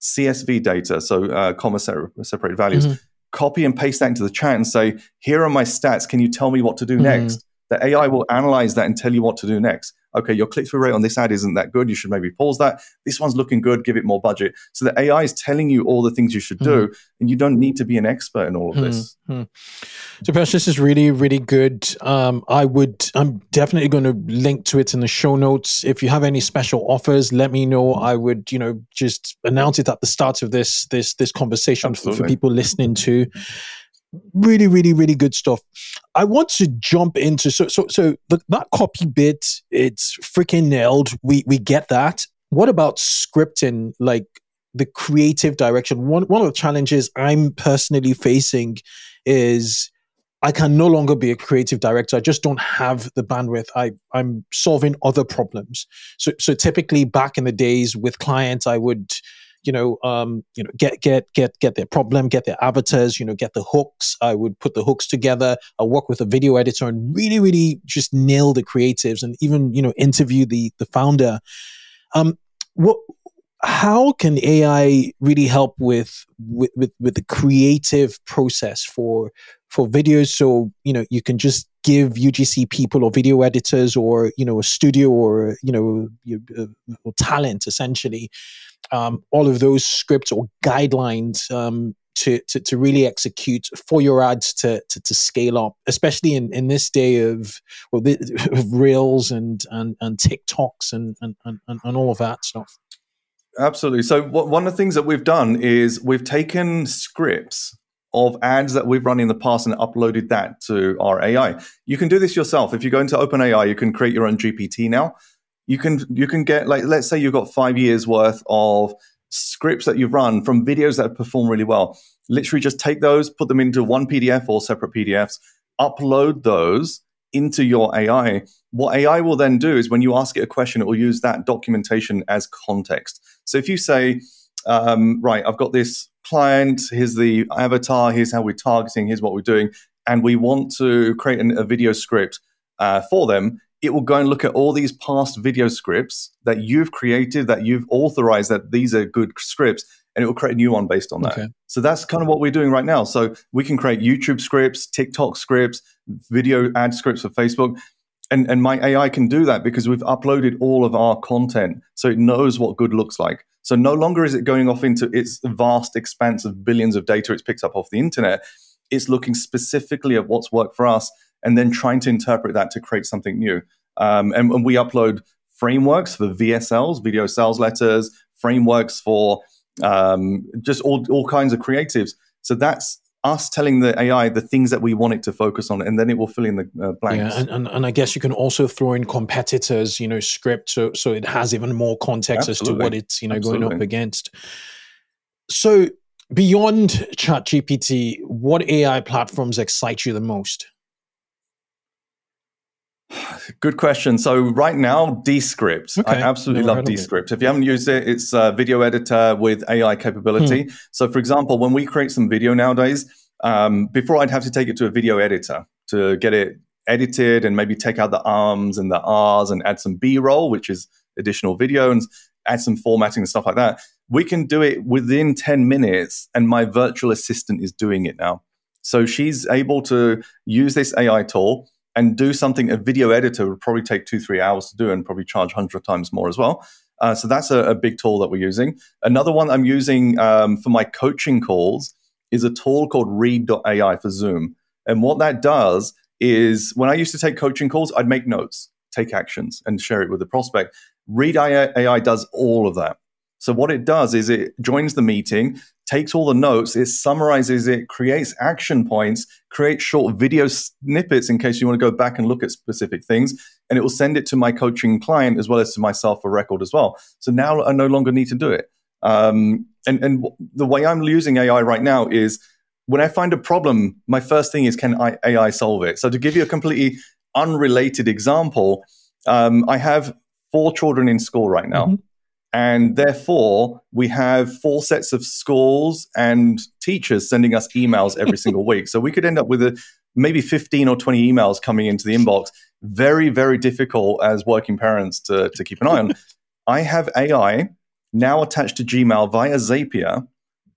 CSV data, so uh, comma separated values, mm-hmm. copy and paste that into the chat and say, here are my stats. Can you tell me what to do mm-hmm. next? the AI will analyze that and tell you what to do next. Okay, your click through rate on this ad isn't that good. You should maybe pause that. This one's looking good. Give it more budget. So the AI is telling you all the things you should do, mm-hmm. and you don't need to be an expert in all of this. Mm-hmm. So, Pesh, this is really, really good. Um, I would, I'm definitely going to link to it in the show notes. If you have any special offers, let me know. I would, you know, just announce it at the start of this this this conversation for, for people listening to really really really good stuff. I want to jump into so so so the, that copy bit it's freaking nailed. We we get that. What about scripting like the creative direction? One one of the challenges i'm personally facing is i can no longer be a creative director. I just don't have the bandwidth. I i'm solving other problems. So so typically back in the days with clients i would you know, um, you know, get get get get their problem, get their avatars, you know, get the hooks. I would put the hooks together. I work with a video editor and really, really just nail the creatives and even you know interview the the founder. Um, what? How can AI really help with with with, with the creative process for for videos? So you know, you can just give UGC people or video editors or you know a studio or you know uh, or talent essentially um, all of those scripts or guidelines um, to, to, to really execute for your ads to, to, to scale up, especially in, in this day of, well, the, of reels and, and, and TikToks and, and, and, and all of that stuff. Absolutely. So one of the things that we've done is we've taken scripts of ads that we've run in the past and uploaded that to our AI. You can do this yourself. If you go into OpenAI, you can create your own GPT now you can you can get like let's say you've got five years worth of scripts that you've run from videos that perform really well. Literally just take those, put them into one PDF or separate PDFs, upload those into your AI. What AI will then do is when you ask it a question, it will use that documentation as context. So if you say, um, right, I've got this client, here's the avatar, here's how we're targeting, here's what we're doing, and we want to create an, a video script uh, for them, it will go and look at all these past video scripts that you've created, that you've authorized, that these are good scripts, and it will create a new one based on that. Okay. So that's kind of what we're doing right now. So we can create YouTube scripts, TikTok scripts, video ad scripts for Facebook. And, and my AI can do that because we've uploaded all of our content. So it knows what good looks like. So no longer is it going off into its vast expanse of billions of data it's picked up off the internet. It's looking specifically at what's worked for us and then trying to interpret that to create something new. Um, and, and, we upload frameworks for VSLs, video sales letters, frameworks for um, just all, all kinds of creatives. So that's us telling the AI the things that we want it to focus on, and then it will fill in the uh, blanks. Yeah, and, and, and, I guess you can also throw in competitors, you know, script, so so it has even more context Absolutely. as to what it's you know Absolutely. going up against. So beyond ChatGPT, what AI platforms excite you the most? Good question. So right now, Descript. Okay. I absolutely Never love Descript. If you haven't used it, it's a video editor with AI capability. Hmm. So for example, when we create some video nowadays, um, before I'd have to take it to a video editor to get it edited and maybe take out the arms and the r's and add some b-roll, which is additional video and add some formatting and stuff like that. We can do it within 10 minutes and my virtual assistant is doing it now. So she's able to use this AI tool and do something a video editor would probably take two, three hours to do and probably charge 100 times more as well. Uh, so that's a, a, big tool that we're using. Another one I'm using um, for my coaching calls is a tool called read.ai for Zoom. And what that does is when I used to take coaching calls, I'd make notes, take actions, and share it with the prospect. Read AI does all of that. So what it does is it joins the meeting, takes all the notes, it summarizes it, creates action points, creates short video snippets in case you want to go back and look at specific things, and it will send it to my coaching client as well as to myself for record as well. So now I no longer need to do it. Um, and and the way I'm using AI right now is when I find a problem, my first thing is can I, AI solve it? So to give you a completely unrelated example, um, I have four children in school right now. Mm-hmm. And therefore, we have four sets of schools and teachers sending us emails every single week. So we could end up with a, maybe 15 or 20 emails coming into the inbox. Very, very difficult as working parents to, to keep an eye on. I have AI now attached to Gmail via Zapier,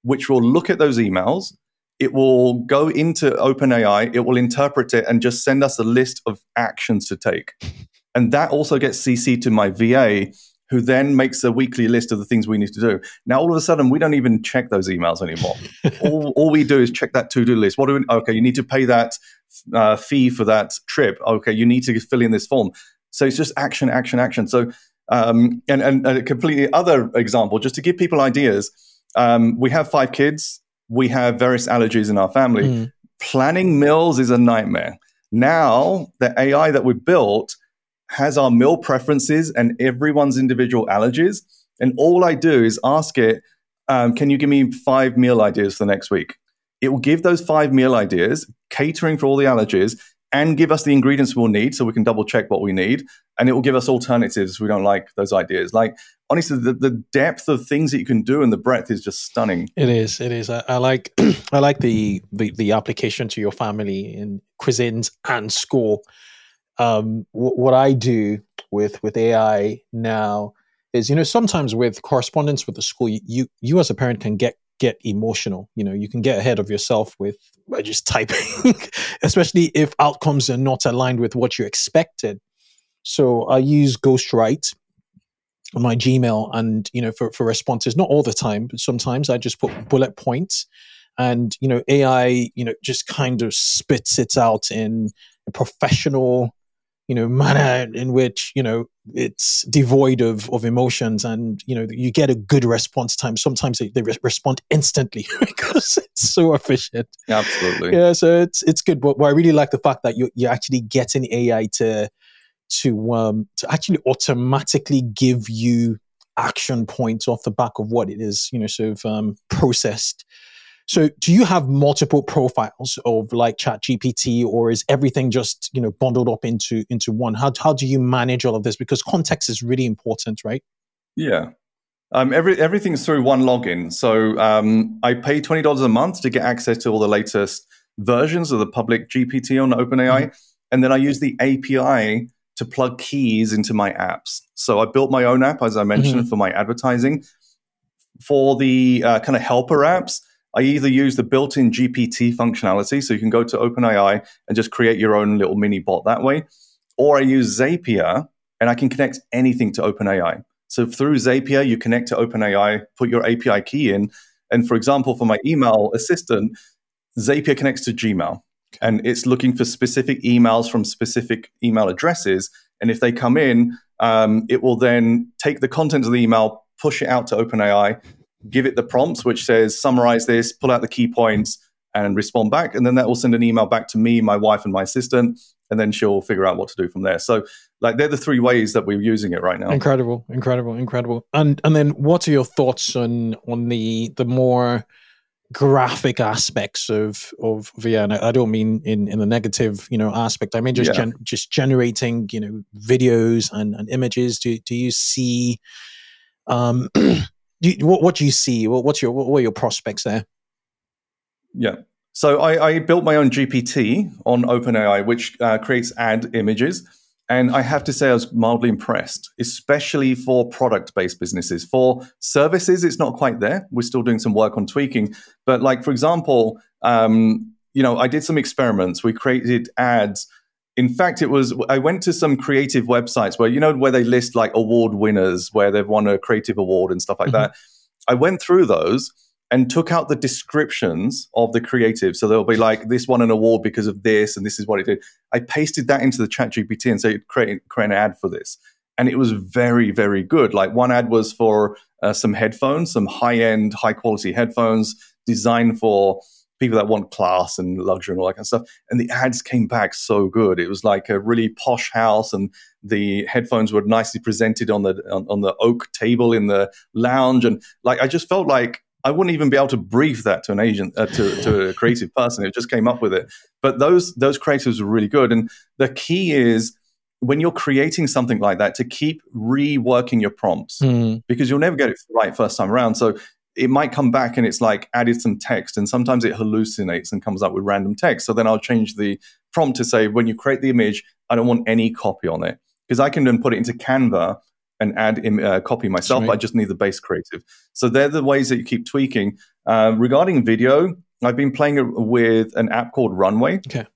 which will look at those emails it will go into OpenAI, it will interpret it and just send us a list of actions to take. And that also gets CC to my VA, who then makes a weekly list of the things we need to do. Now, all of a sudden, we don't even check those emails anymore. all, all we do is check that to do list. What do we, okay, you need to pay that uh, fee for that trip. Okay, you need to fill in this form. So it's just action, action, action. So, um, and, and a completely other example, just to give people ideas. Um, we have five kids. We have various allergies in our family. Mm. Planning meals is a nightmare. Now, the AI that we built has our meal preferences and everyone's individual allergies. And all I do is ask it, um, can you give me five meal ideas for the next week? It will give those five meal ideas, catering for all the allergies, and give us the ingredients we'll need so we can double check what we need. And it will give us alternatives if we don't like those ideas. Like, honestly, the, the depth of things that you can do and the breadth is just stunning. It is. It is. I, I like I like the, the the application to your family in cuisines and school um, w- what I do with with AI now is, you know, sometimes with correspondence with the school, you you as a parent can get get emotional. You know, you can get ahead of yourself with just typing, especially if outcomes are not aligned with what you expected. So I use Ghostwrite on my Gmail, and you know, for for responses, not all the time, but sometimes I just put bullet points, and you know, AI, you know, just kind of spits it out in a professional you know manner in which you know it's devoid of of emotions and you know you get a good response time. Sometimes they, they re- respond instantly because it's so efficient. Absolutely. Yeah so it's it's good but, but i really like the fact that you, you're actually getting ai to to um to actually automatically give you action points off the back of what it is you know sort of um processed so do you have multiple profiles of like chat GPT or is everything just, you know, bundled up into into one? How how do you manage all of this? Because context is really important, right? Yeah. Um, every, everything's through one login. So um, I pay twenty dollars a month to get access to all the latest versions of the public GPT on OpenAI, mm-hmm. and then I use the API to plug keys into my apps. So I built my own app, as I mentioned, mm-hmm. for my advertising. For the uh, kind of helper apps, I either use the built-in GPT functionality, so you can go to OpenAI and just create your own little mini bot that way, or I use Zapier and I can connect anything to OpenAI. So through Zapier, you connect to OpenAI, put your API key in, and for example, for my email assistant, Zapier connects to Gmail, and it's looking for specific emails from specific email addresses. And if they come in, um, it will then take the content of the email, push it out to OpenAI, give it the prompts, which says summarize this, pull out the key points, and respond back. And then that will send an email back to me, my wife, and my assistant. And then she'll figure out what to do from there. So, like, they're the three ways that we're using it right now. Incredible, incredible, incredible. And and then, what are your thoughts on on the the more graphic aspects of of VR? I don't mean in in the negative, you know, aspect. I mean just yeah. gen, just generating, you know, videos and, and images. Do do you see um you, what, what do you see? What, what's your what are your prospects there? Yeah. So I, I built my own GPT on OpenAI, which uh, creates ad images. And I have to say, I was mildly impressed, especially for product based businesses. For services, it's not quite there. We're still doing some work on tweaking. But, like, for example, um, you know, I did some experiments. We created ads in fact, it was I went to some creative websites where you know where they list like award winners where they've won a creative award and stuff like mm-hmm. that. I went through those and took out the descriptions of the creative. So they'll be like, this won an award because of this, and this is what it did. I pasted that into the chat GPT and said, create, create an ad for this. And it was very, very good. Like one ad was for uh, some headphones, some high end, high quality headphones designed for people that want class and luxury and all that kind of stuff. And the ads came back so good. It was like a really posh house, and the headphones were nicely presented on the on, on the oak table in the lounge. And like I just felt like I wouldn't even be able to brief that to an agent, uh, to, to a creative person. It just came up with it. But those those creatives were really good. And the key is when you're creating something like that to keep reworking your prompts mm. because you'll never get it right first time around. So it might come back and it's like added some text and sometimes it hallucinates and comes up with random text so then i'll change the prompt to say when you create the image i don't want any copy on it because i can then put it into canva and add Im- uh, copy myself i just need the base creative so they're the ways that you keep tweaking uh, regarding video I've been playing with an app called Runway. Okay.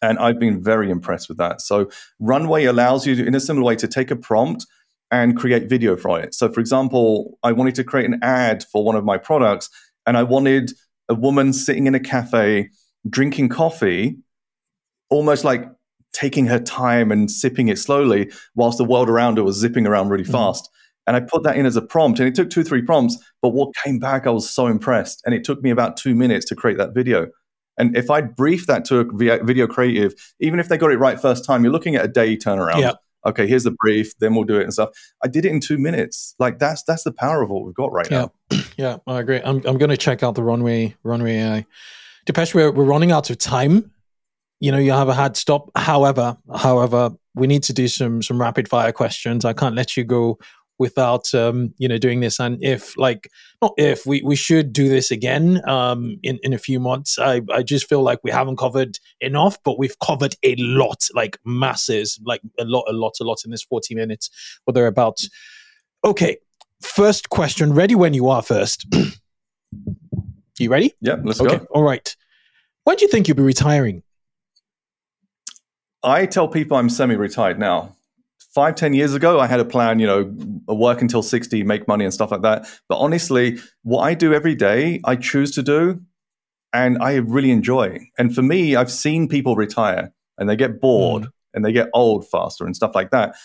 And I've been very impressed with that. So Runway allows you, to, in a similar way, to take a prompt and create video from it. So, for example, I wanted to create an ad for one of my products, and I wanted a woman sitting in a cafe drinking coffee, almost like taking her time and sipping it slowly, whilst the world around her was zipping around really mm-hmm. fast. And I put that in as a prompt, and it took two, three prompts. But what came back, I was so impressed. And it took me about two minutes to create that video. And if I'd briefed that to a video creative, even if they got it right first time, you're looking at a day turnaround. Yeah okay, here's the brief, then we'll do it and stuff. I did it in two minutes. Like that's that's the power of what we've got right yeah. now. yeah, I agree. I'm I'm going to check out the runway runway AI. Depesh, we're we're running out of time. You know, you have a hard stop. However, however, we need to do some some rapid fire questions. I can't let you go without um, you know doing this. And if like not if we we should do this again um, in in a few months. I I just feel like we haven't covered enough, but we've covered a lot, like masses, like a lot, a lot, a lot in this forty minutes or thereabouts. Okay, first question. Ready when you are. First, you ready? Yeah, let's okay. go. All right. When do you think you'll be retiring? I tell people I'm semi-retired now five, ten years ago, I had a plan, you know, work until 60, make money and stuff like that. But honestly, what I do every day, I choose to do and I really enjoy. And for me, I've seen people retire and they get bored mm. and they get old faster and stuff like that.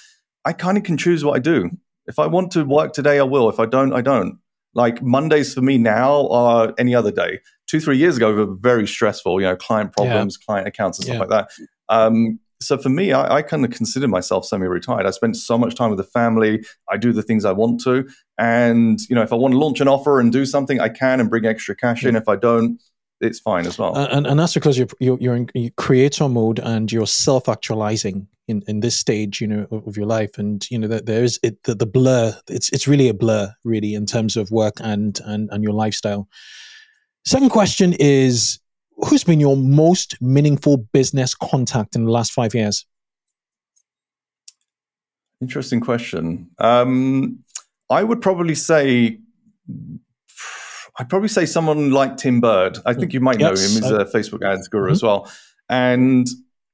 I kind of can choose what I do. If I want to work today, I will. If I don't, I don't. Like Mondays for me now are any other day. Two, three years ago, were very stressful, you know, client problems, yeah. client accounts and stuff yeah. like that. Um, so for me, I, I kind of consider myself semi-retired. I spend so much time with the family. I do the things I want to, and you know, if I want to launch an offer and do something, I can and bring extra cash yeah. in. If I don't, it's fine as well. And, and that's because you're you're, you're in creator mode and you're self-actualizing in, in this stage, you know, of, of your life. And you know that there is it, the, the blur. It's it's really a blur, really, in terms of work and and and your lifestyle. Second question is who's been your most meaningful business contact in the last five years? Interesting question. Um, I would probably say, I'd probably say someone like Tim Burd. I think you might know him. He's a Facebook ads guru mm-hmm. as well. And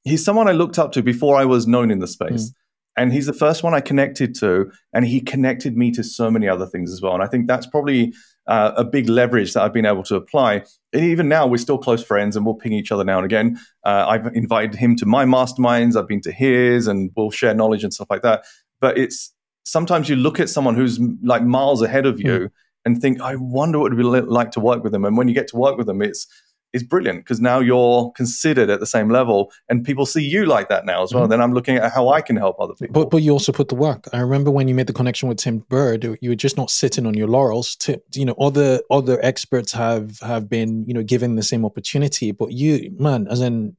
he's someone I looked up to before I was known in the space. Mm. And he's the first one I connected to, and he connected me to so many other things as well. And I think that's probably uh, a big leverage that I've been able to apply. And even now, we're still close friends and we'll ping each other now and again. Uh, I've invited him to my masterminds, I've been to his, and we'll share knowledge and stuff like that. But it's sometimes you look at someone who's like miles ahead of you mm. and think, I wonder what it would be like to work with them. And when you get to work with them, it's is brilliant because now you're considered at the same level and people see you like that now as well. Mm-hmm. Then I'm looking at how I can help other people. But but you also put the work. I remember when you made the connection with Tim Burd, you were just not sitting on your laurels. To, you know, other other experts have have been you know given the same opportunity, but you man, as in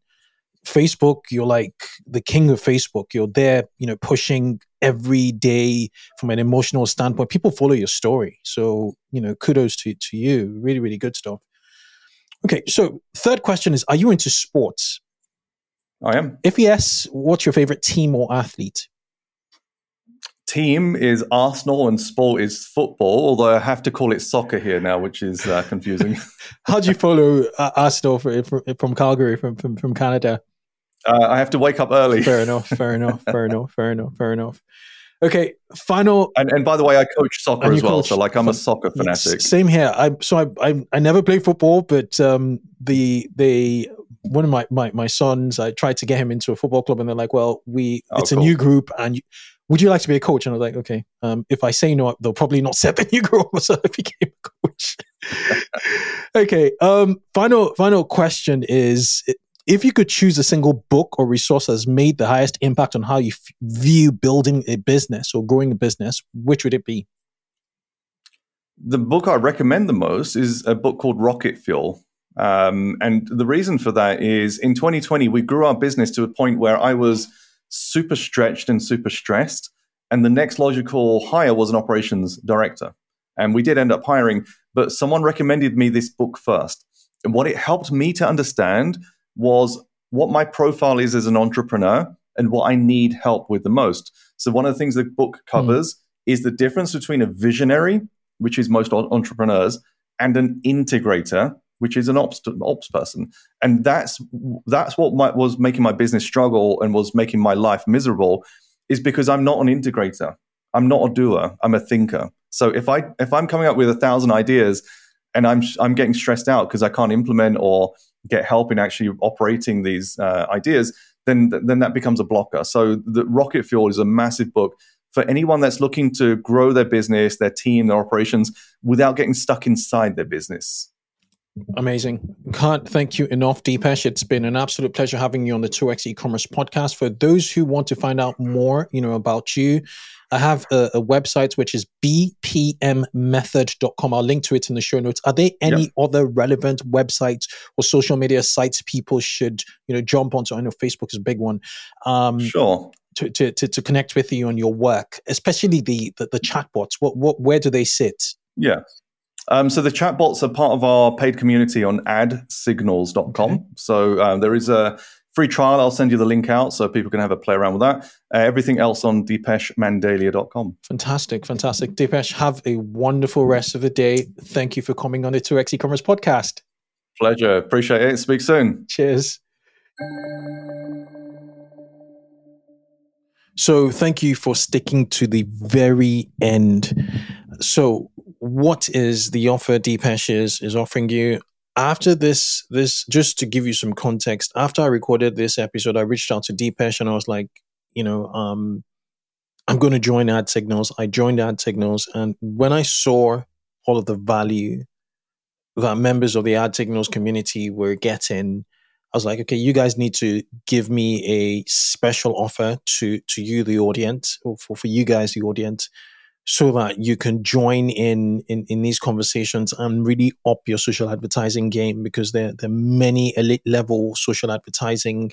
Facebook, you're like the king of Facebook. You're there, you know, pushing every day from an emotional standpoint. People follow your story, so you know, kudos to to you. Really, really good stuff. Okay, so third question is Are you into sports? I am. If yes, what's your favorite team or athlete? Team is Arsenal and sport is football, although I have to call it soccer here now, which is uh, confusing. How do you follow uh, Arsenal from, from Calgary, from, from, from Canada? Uh, I have to wake up early. Fair enough, fair enough, fair enough, fair enough, fair enough. Okay, final. And, and by the way, I coach soccer as well, coach, so like I'm a soccer fanatic. Same here. I so I I, I never played football, but um, the the one of my, my my sons, I tried to get him into a football club, and they're like, "Well, we oh, it's cool. a new group, and you, would you like to be a coach?" And I was like, "Okay." Um, if I say no, they'll probably not set the new group, so I became a coach. okay. Um, final final question is if you could choose a single book or resource that's made the highest impact on how you f- view building a business or growing a business, which would it be? The book I recommend the most is a book called Rocket Fuel. Um, and the reason for that is in 2020, we grew our business to a point where I was super stretched and super stressed. And the next logical hire was an operations director. And we did end up hiring, but someone recommended me this book first. And what it helped me to understand was what my profile is as an entrepreneur and what I need help with the most. So, one of the things the book hmm. covers mm. is the difference between a visionary, which is most entrepreneurs, and an integrator, which is an ops ops person, and that's that's what my, was making my business struggle and was making my life miserable, is because I'm not an integrator. I'm not a doer. I'm a thinker. So if I if I'm coming up with a thousand ideas and I'm I'm getting stressed out because I can't implement or get help in actually operating these uh, ideas, then then that becomes a blocker. So the Rocket Fuel is a massive book for anyone that's looking to grow their business, their team, their operations without getting stuck inside their business. Amazing. Can't thank you enough, Depesh. It's been an absolute pleasure having you on the 2x e-commerce podcast. For those who want to find out more, you know, about you, I have a, a website which is bpmmethod.com. I'll link to it in the show notes. Are there any yep. other relevant websites or social media sites people should, you know, jump onto? I know Facebook is a big one. Um, sure. To, to, to, to connect with you on your work, especially the, the, the chatbots. What, what, where do they sit? Yeah. Um, so the chatbots are part of our paid community on adsignals.com. Okay. So um, there is a free trial. I'll send you the link out so people can have a play around with that. Uh, everything else on depeshmandalia.com. Fantastic, fantastic. Depesh, have a wonderful rest of the day. Thank you for coming on the 2x e-commerce podcast. Pleasure. Appreciate it. Speak soon. Cheers. So thank you for sticking to the very end. So what is the offer Depesh is, is offering you? After this, this just to give you some context, after I recorded this episode, I reached out to Depesh and I was like, you know, um, I'm going to join AdSignals. I joined AdSignals, and when I saw all of the value that members of the AdSignals community were getting, I was like, okay, you guys need to give me a special offer to to you, the audience, or for, for you guys, the audience, so that you can join in, in in these conversations and really up your social advertising game because there there are many elite level social advertising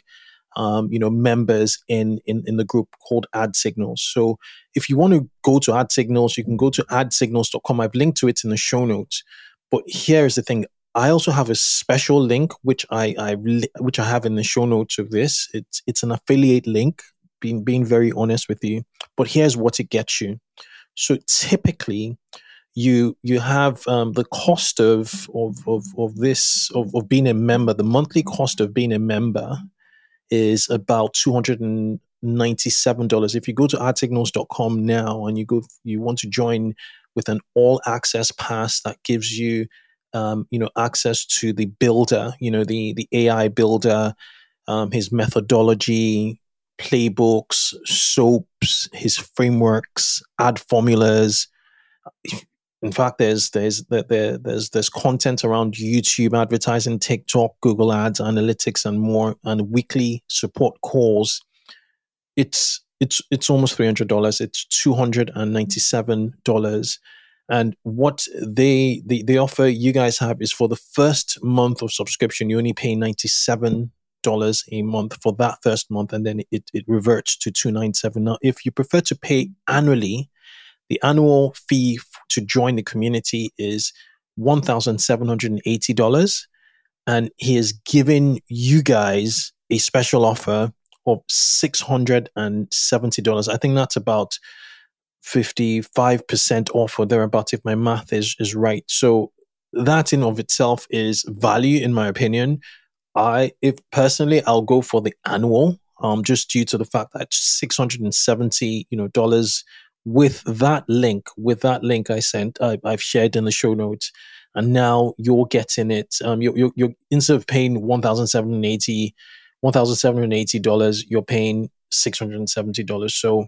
um, you know members in, in in the group called AdSignals. So if you want to go to AdSignals you can go to adsignals.com i've linked to it in the show notes. But here's the thing. I also have a special link which i i which i have in the show notes of this. It's it's an affiliate link being being very honest with you. But here's what it gets you so typically, you you have um, the cost of of of, of this of, of being a member. The monthly cost of being a member is about two hundred and ninety-seven dollars. If you go to adsignals.com now and you go you want to join with an all access pass that gives you um, you know access to the builder, you know the the AI builder, um, his methodology, playbooks, SOPs, his frameworks, ad formulas. In fact, there's there's there, there's there's content around YouTube advertising, TikTok, Google Ads, analytics, and more, and weekly support calls. It's it's it's almost three hundred dollars. It's two hundred and ninety seven dollars. And what they, they they offer you guys have is for the first month of subscription, you only pay ninety seven dollars a month for that first month, and then it, it reverts to two nine seven. Now, if you prefer to pay annually, the annual fee f- to join the community is one thousand seven hundred and he has given you guys a special offer of six hundred and seventy dollars. I think that's about 55% off or thereabouts if my math is is right so that in of itself is value in my opinion I, if personally, I'll go for the annual, um, just due to the fact that six hundred and seventy, you know, dollars with that link, with that link I sent, I, I've shared in the show notes, and now you're getting it. Um, you're, you're, you're instead of paying one thousand seven hundred eighty, one thousand seven hundred eighty dollars, you're paying six hundred and seventy dollars. So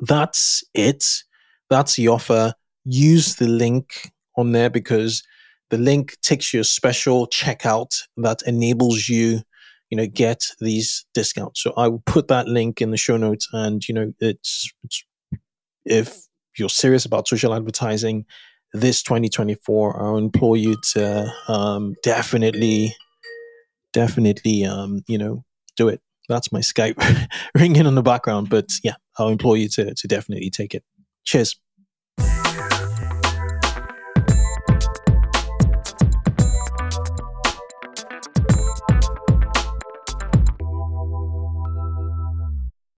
that's it. That's the offer. Use the link on there because the link takes you a special checkout that enables you you know get these discounts. So i will put that link in the show notes and you know it's, it's if you're serious about social advertising this 2024 i'll implore you to um, definitely definitely um, you know do it. That's my skype ringing in the background but yeah i'll implore you to, to definitely take it. Cheers